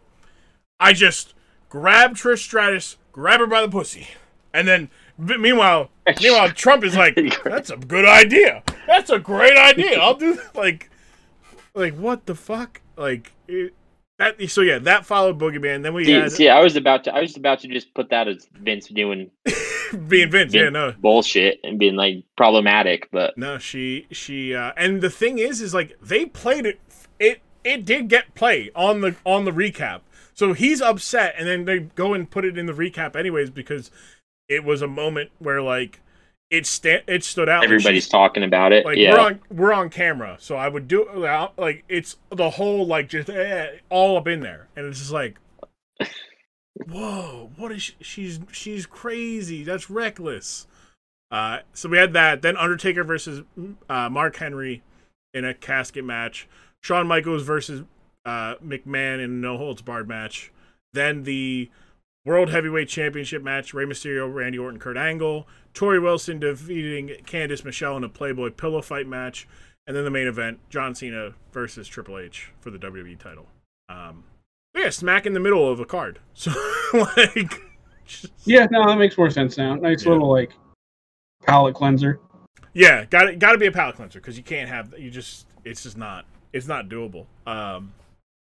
I just grab Trish Stratus, grab her by the pussy, and then meanwhile, meanwhile Trump is like, that's a good idea. That's a great idea. I'll do like, like what the fuck? Like it, That, so yeah, that followed Boogeyman. Then we See, had see, I was about to, I was about to just put that as Vince doing being Vince. Yeah, no, bullshit and being like problematic, but no, she she uh, and the thing is, is like they played it. It it did get play on the on the recap. So he's upset, and then they go and put it in the recap anyways because it was a moment where like it sta- it stood out. everybody's talking about it. like yeah, we're on we're on camera, so I would do like it's the whole like just eh, all up in there, and it's just like, whoa, what is she? she's she's crazy. That's reckless. Uh, so we had that. Then Undertaker versus uh, Mark Henry in a casket match. Shawn Michaels versus uh, McMahon in a no holds barred match. Then the World Heavyweight Championship match: Rey Mysterio, Randy Orton, Kurt Angle. Torrie Wilson defeating Candice Michelle in a Playboy pillow fight match, and then the main event: John Cena versus Triple H for the WWE title. Um, yeah, smack in the middle of a card. So like, just- Yeah, no, that makes more sense now. Nice Yeah. little like palate cleanser. yeah, got it. Got to be a palate cleanser because you can't have you just. It's just not. It's not doable. Um,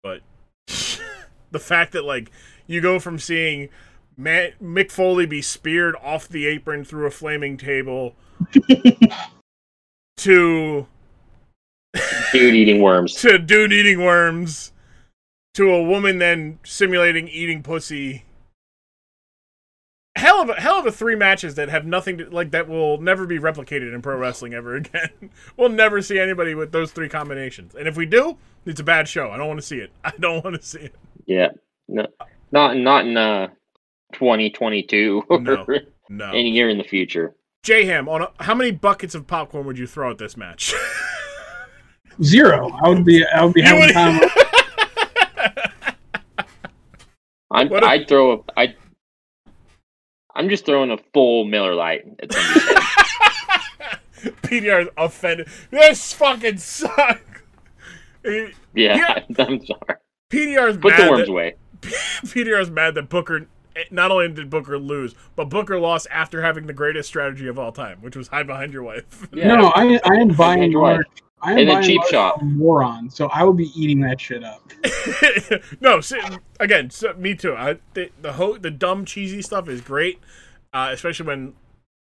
but the fact that like you go from seeing Ma- Mick Foley be speared off the apron through a flaming table to dude eating worms. to dude eating worms to a woman then simulating eating pussy. Hell of a hell of a three matches that have nothing to like that will never be replicated in pro wrestling ever again. we'll never see anybody with those three combinations. And if we do, it's a bad show. I don't want to see it. I don't want to see it. Yeah, no, not not in uh 2022 or No. No. any year in the future. J Ham, on a, how many buckets of popcorn would you throw at this match? Zero. I would be. I would be having would- time. I'm What if- I'd throw a I. I'm just throwing a full Miller Lite at somebody's head. PDR's offended. This fucking sucks. Yeah, Yeah. I'm sorry. PDR's Put mad the worms that- away. PDR's mad that Booker not only did Booker lose, but Booker lost after having the greatest strategy of all time, which was hide behind your wife. Yeah. No, no, I, I am buying your. White. I am And then buying cheap large shop. from Moron, so I would be eating that shit up. no, si- again, so, me too. I, the the, ho- the dumb cheesy stuff is great, uh, especially when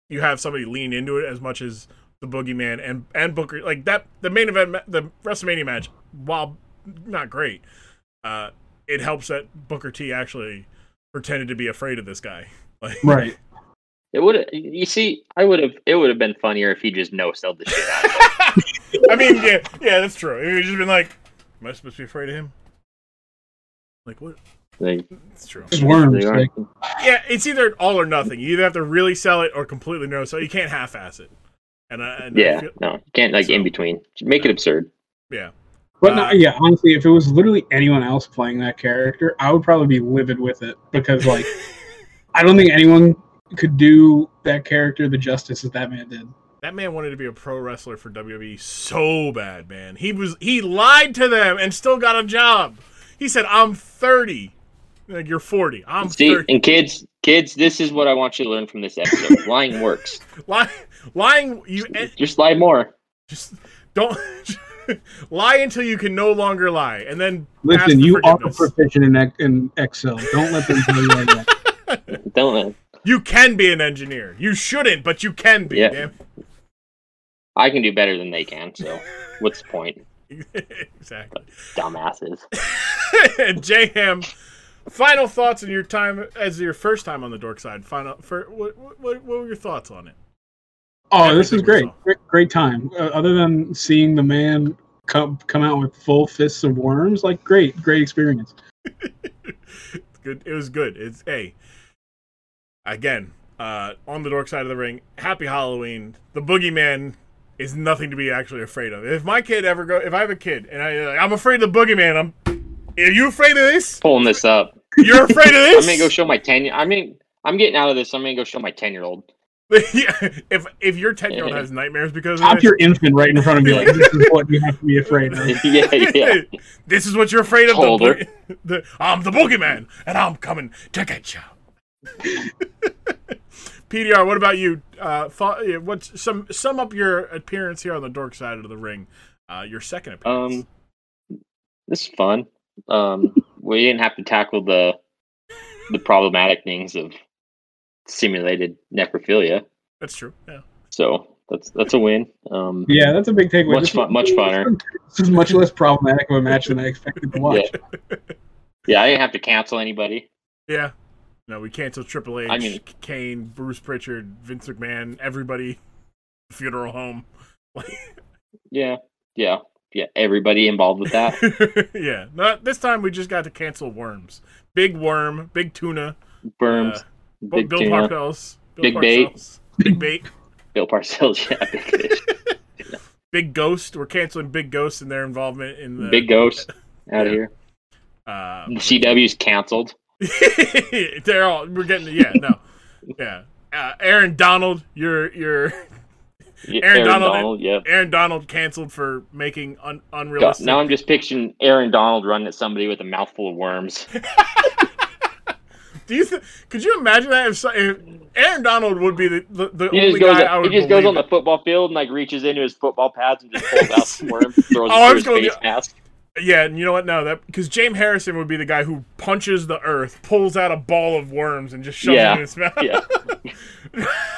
you have somebody lean into it as much as the Boogeyman and and Booker. Like that, the main event, the WrestleMania match, while not great, uh, it helps that Booker T actually pretended to be afraid of this guy. Like, Right. It would. You see, I would have. It would have been funnier if he just no sold the shit out. of it. I mean, yeah, yeah, that's true. It would just been like, am I supposed to be afraid of him? Like what? Like, It's true. Just worms. they are- Like, Yeah, it's either all or nothing. You either have to really sell it or completely no sell. You can't half-ass it. And, I, and I yeah, feel- no, you can't like in between. Make it absurd. yeah. But Uh, no, yeah, honestly, if it was literally anyone else playing that character, I would probably be livid with it because, like, I don't think anyone could do that character the justice that that man did. That man wanted to be a pro wrestler for WWE so bad, man. He was he lied to them and still got a job. He said, "I'm 30." Like you're 40. I'm See, 30. and kids, kids, this is what I want you to learn from this episode. Lying works. Lying, lying you Just lie more. just don't lie until you can no longer lie, and then Listen, for you are proficient in, in Excel. Don't let them tell you like that. Don't. You can be an engineer. You shouldn't, but you can be. Yeah. Damn. I can do better than they can. So, what's the point, exactly. dumbasses? and J-Ham, final thoughts on your time as your first time on the dork side. Final, for, what, what, what were your thoughts on it? Oh, this is great. great. Great time. Uh, other than seeing the man come come out with full fists of worms, like great, great experience. Good. It was good. It's hey. Again, uh, on the dork side of the ring. Happy Halloween. The boogeyman is nothing to be actually afraid of. If my kid ever go, if I have a kid and I, I'm afraid of the boogeyman, I'm. Are you afraid of this? Pulling this up. You're afraid of this? I'm this? gonna go show my ten. I mean, I'm getting out of this. I'm gonna go show my ten year old. Yeah, if if your ten year old has nightmares because of Pop this, your infant right in front of me, like this is what you have to be afraid of. yeah, yeah. this is what you're afraid of. Hold The, the, I'm the boogeyman, and I'm coming to get you. PDR, what about you? Uh, thought, what's some sum up your appearance here on the dork side of the ring? Uh, your second appearance. Um, this is fun. Um, we didn't have to tackle the the problematic things of simulated necrophilia. That's true. Yeah. So that's that's a win. Um, Yeah, that's a big takeaway. Much fun- much funner. This is much less problematic of a match than I expected to watch. yeah, yeah I didn't have to cancel anybody. Yeah. No, we canceled Triple H, I mean- Kane, Bruce Pritchard, Vince McMahon, everybody. Funeral home. Yeah, yeah, yeah. Everybody involved with that. yeah. Not this time. We just got to cancel worms. Big worm, big tuna, Worms. Uh, big Bill Parcells, Bill Big bait. Big bait, Bill Parcells. Yeah, big fish. big ghost. We're canceling Big Ghost and their involvement in the big ghost out of here. Uh, The CW's canceled. they're all. We're getting. Yeah. No. Yeah. Uh, Aaron Donald, you're you're Yeah, Aaron Donald- Yep. Aaron Donald canceled for making un- unrealistic. now I'm just picturing Aaron Donald running at somebody with a mouthful of worms. Do you th- could you imagine that if, so- if Aaron Donald would be the the, the He only just goes. guy I he just goes believe on the football field and like reaches into his football pads and just pulls out some worms, throws Oh, I it was through going his to- face mask. Yeah, and you know what? No, that because James Harrison would be the guy who punches the earth, pulls out a ball of worms, and just shoves Yeah, it in his mouth. yeah.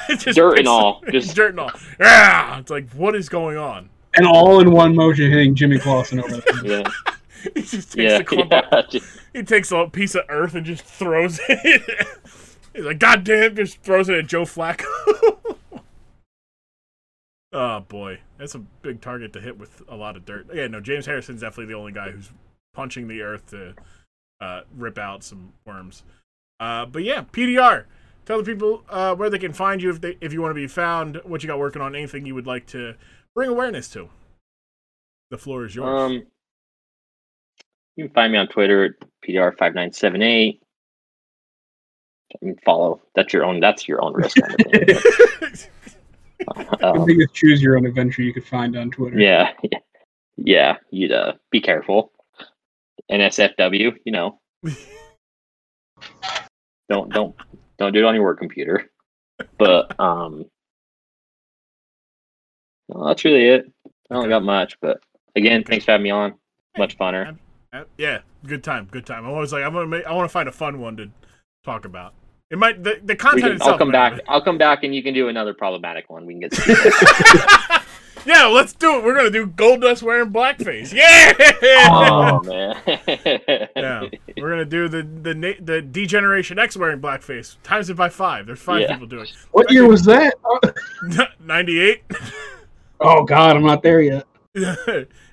It just Dirt and all, just- dirt and all. Yeah, it's like what is going on? And all in one motion hitting Jimmy Clausen over the. Yeah, He just takes yeah, the clump yeah. He takes a piece of earth and just throws it. He's like, God damn, just throws it at Joe Flacco. oh boy, that's a big target to hit with a lot of dirt. Yeah, no, James Harrison's definitely the only guy who's punching the earth to uh, rip out some worms. Uh, but yeah, PDR. Tell the people uh, where they can find you if they if you want to be found, what you got working on, anything you would like to bring awareness to. The floor is yours. Um, you can find me on Twitter at PDR5978. You can follow. That's your own. That's your own risk. Kind of thing. the Um, biggest choose your own adventure you could find on Twitter. yeah, yeah. You'd uh, be careful. NSFW. You know. don't don't don't do it on your work computer. But um, well, that's really it. I don't Okay. got much, but again, thanks for having me on. Much funner. Yeah, good time, good time. I'm always like, I'm gonna make, I want to find a fun one to talk about. It might the, the content can, itself. I'll come back. not I'll come back, and you can do another problematic one. We can get. yeah, let's do it. We're gonna do Goldust wearing blackface. Yeah. oh man. yeah, we're gonna do the the na- the Degeneration X wearing blackface. Times it by five. There's five Yeah. people doing. it. What year was that? Ninety eight. Oh God, I'm not there yet.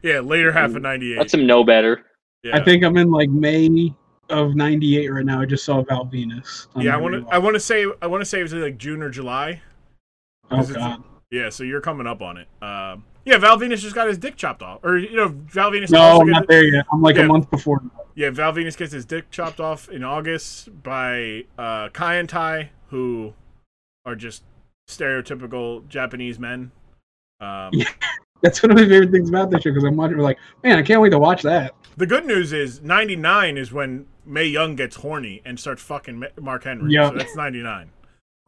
yeah, later half of ninety eight. That's some no better. Yeah. I think I'm in like May of '98 right now. I just saw Val Venis. Yeah, I want to. I want to say. I want to say it was like June or July. Oh God. Yeah, so you're coming up on it. Um, yeah, Val Venis just got his dick chopped off, or you know, Val Venis. No, I'm not there yet. I'm like Yeah. a month before. Yeah, Val Venis gets his dick chopped off in August by uh, Kaientai, who are just stereotypical Japanese men. Um, Yeah. That's one of my favorite things about this show because I'm watching. Like, man, I can't wait to watch that. The good news is 99 is when Mae Young gets horny and starts fucking Mark Henry. Yeah. So that's 99. Uh,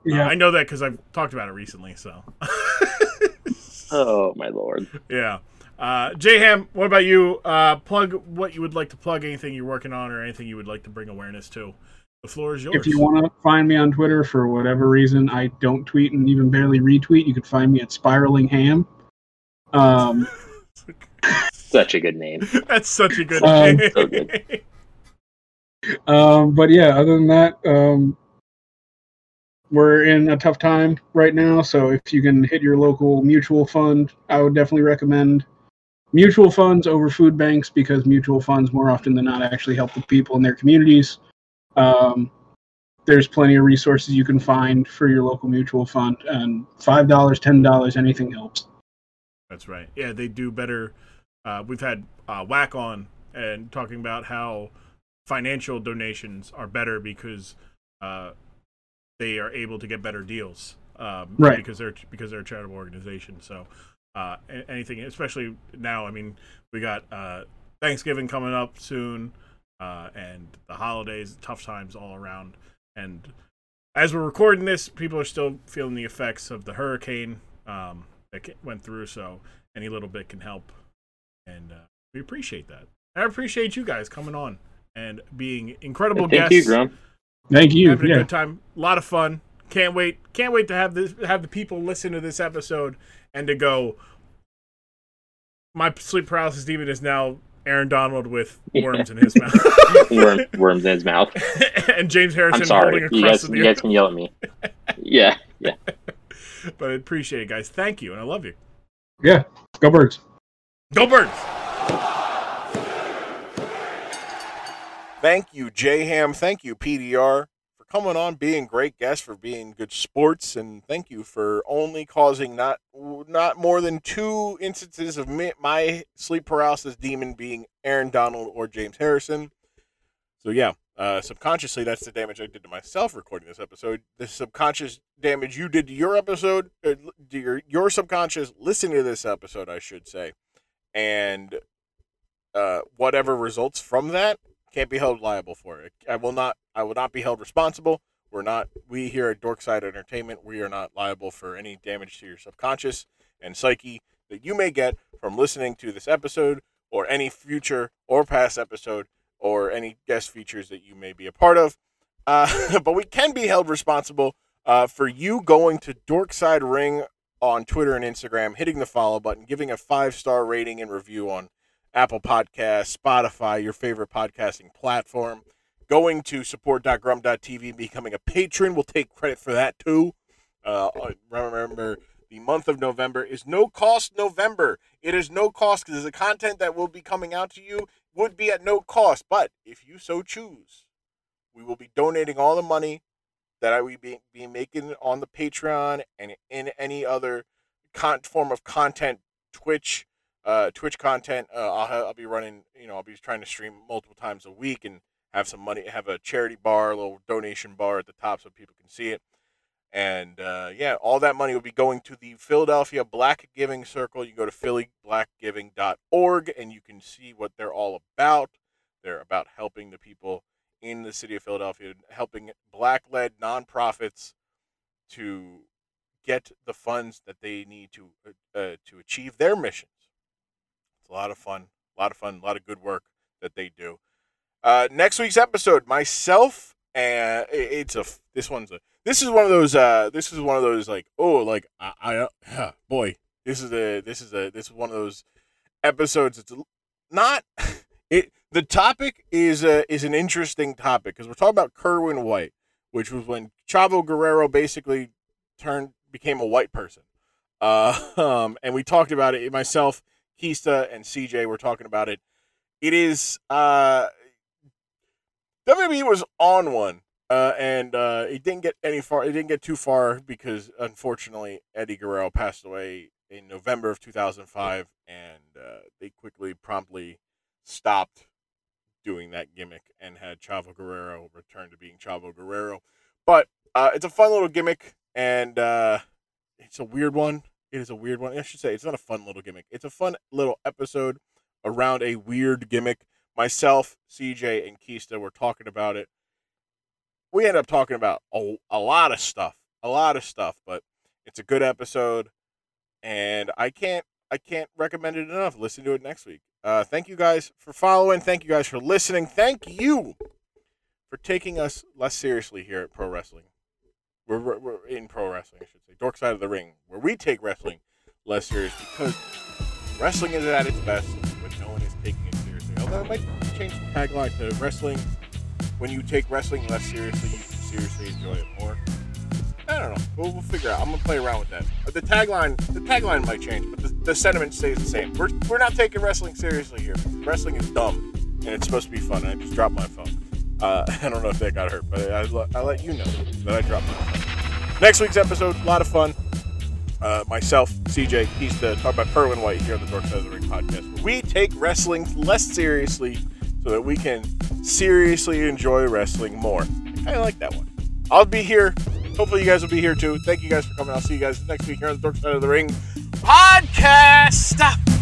Yeah. I know that because I've talked about it recently. So, Oh my lord. yeah. Uh, J-Ham, what about you? Uh, plug what you would like to plug, anything you're working on, or anything you would like to bring awareness to. The floor is yours. If you want to find me on Twitter for whatever reason, I don't tweet and even barely retweet. You can find me at Spiraling Ham. Um, Such a good name. That's such a good Um, name. so good. um, but yeah, other than that, um, we're in a tough time right now. So if you can hit your local mutual fund, I would definitely recommend mutual funds over food banks because mutual funds more often than not actually help the people in their communities. Um, there's plenty of resources you can find for your local mutual fund, and five dollars, ten dollars, anything helps. That's right. Yeah, they do better. Uh, we've had uh, Whack on and talking about how financial donations are better because uh, they are able to get better deals. Um, Right. Because they're because they're a charitable organization. So uh, anything, especially now. I mean, we got uh, Thanksgiving coming up soon, uh, and the holidays, tough times all around. And as we're recording this, people are still feeling the effects of the hurricane um, that went through. So any little bit can help, and uh, we appreciate that. I appreciate you guys coming on and being incredible Thank guests. you, Grumm. Thank you. having a good time. A lot of fun. Can't wait. Can't wait to have this have the people listen to this episode and to go. My sleep paralysis demon is now Aaron Donald with worms in his mouth, Worm, worms in his mouth. and James Harrison I'm sorry. holding a You crust guys, of the you guys can yell at me. Yeah, yeah. But I appreciate it, guys. Thank you, and I love you. Yeah. Go birds. Go Birds! Thank you, J-Ham. Thank you, PDR, for coming on, being great guests, for being good sports, and thank you for only causing not not more than two instances of me, my sleep paralysis demon being Aaron Donald or James Harrison. So yeah, uh, subconsciously, that's the damage I did to myself recording this episode. The subconscious damage you did to your episode, uh, to your your subconscious listening to this episode, I should say, and uh, whatever results from that can't be held liable for it. I will not. I will not be held responsible. We're not. We here at Dorkside Entertainment, we are not liable for any damage to your subconscious and psyche that you may get from listening to this episode or any future or past episode or any guest features that you may be a part of. Uh, but we can be held responsible uh, for you going to Dorkside Ring on Twitter and Instagram, hitting the follow button, giving a five star rating and review on Apple Podcasts, Spotify, your favorite podcasting platform. Going to support.grum.tv, becoming a patron. We'll take credit for that too. Uh, remember, the month of November is no cost November. It is no cost because the content that will be coming out to you would be at no cost. But if you so choose, we will be donating all the money that I will be, be making on the Patreon and in any other con- form of content, Twitch, uh, Twitch content. Uh, I'll, I'll be running, you know, I'll be trying to stream multiple times a week and have some money, have a charity bar, a little donation bar at the top so people can see it. And uh, yeah, all that money will be going to the Philadelphia Black Giving Circle. You go to phillyblackgiving.org and you can see what they're all about. They're about helping the people in the city of Philadelphia, helping black led nonprofits to get the funds that they need to uh, uh, to achieve their missions. It's a lot of fun, a lot of fun, a lot of good work that they do. Uh, next week's episode, myself and it's a this one's a this is one of those uh this is one of those like oh like I, I boy this is a this is a this is one of those episodes. It's not it. The topic is a, is an interesting topic because we're talking about Kerwin White, which was when Chavo Guerrero basically turned became a white person. Uh, um, and we talked about it. Myself, Kista, and CJ were talking about it. It is uh, WWE was on one, uh, and uh, it didn't get any far. It didn't get too far because unfortunately Eddie Guerrero passed away in November of 2005, and uh, they quickly, promptly stopped doing that gimmick and had Chavo Guerrero return to being Chavo Guerrero. But uh, it's a fun little gimmick, and uh, it's a weird one. It is a weird one. I should say it's not a fun little gimmick. It's a fun little episode around a weird gimmick. Myself, CJ, and Kista were talking about it. We end up talking about a, a lot of stuff, a lot of stuff, but it's a good episode, and I can't I can't recommend it enough. Listen to it next week. Uh, thank you guys for following. Thank you guys for listening. Thank you for taking us less seriously here at Pro Wrestling. We're, we're, we're in pro wrestling, I should say. Dork Side of the Ring, where we take wrestling less serious because wrestling is at its best when no one is taking it seriously. Although I might change the tagline to wrestling. When you take wrestling less seriously, you can seriously enjoy it more. I don't know. We'll, we'll figure out. I'm gonna play around with that. The tagline, the tagline might change, but the, the sentiment stays the same. We're, we're not taking wrestling seriously here. Wrestling is dumb, and it's supposed to be fun. I just dropped my phone. Uh, I don't know if that got hurt, but I, I let you know that I dropped my phone. Next week's episode, a lot of fun. Uh, myself, CJ, he's the talk about Kerwin White here on the Dork Side Ring podcast. We take wrestling less seriously so that we can seriously enjoy wrestling more. I kind of like that one. I'll be here. Hopefully, you guys will be here too. Thank you guys for coming. I'll see you guys next week here on the Dork Side of the Ring podcast.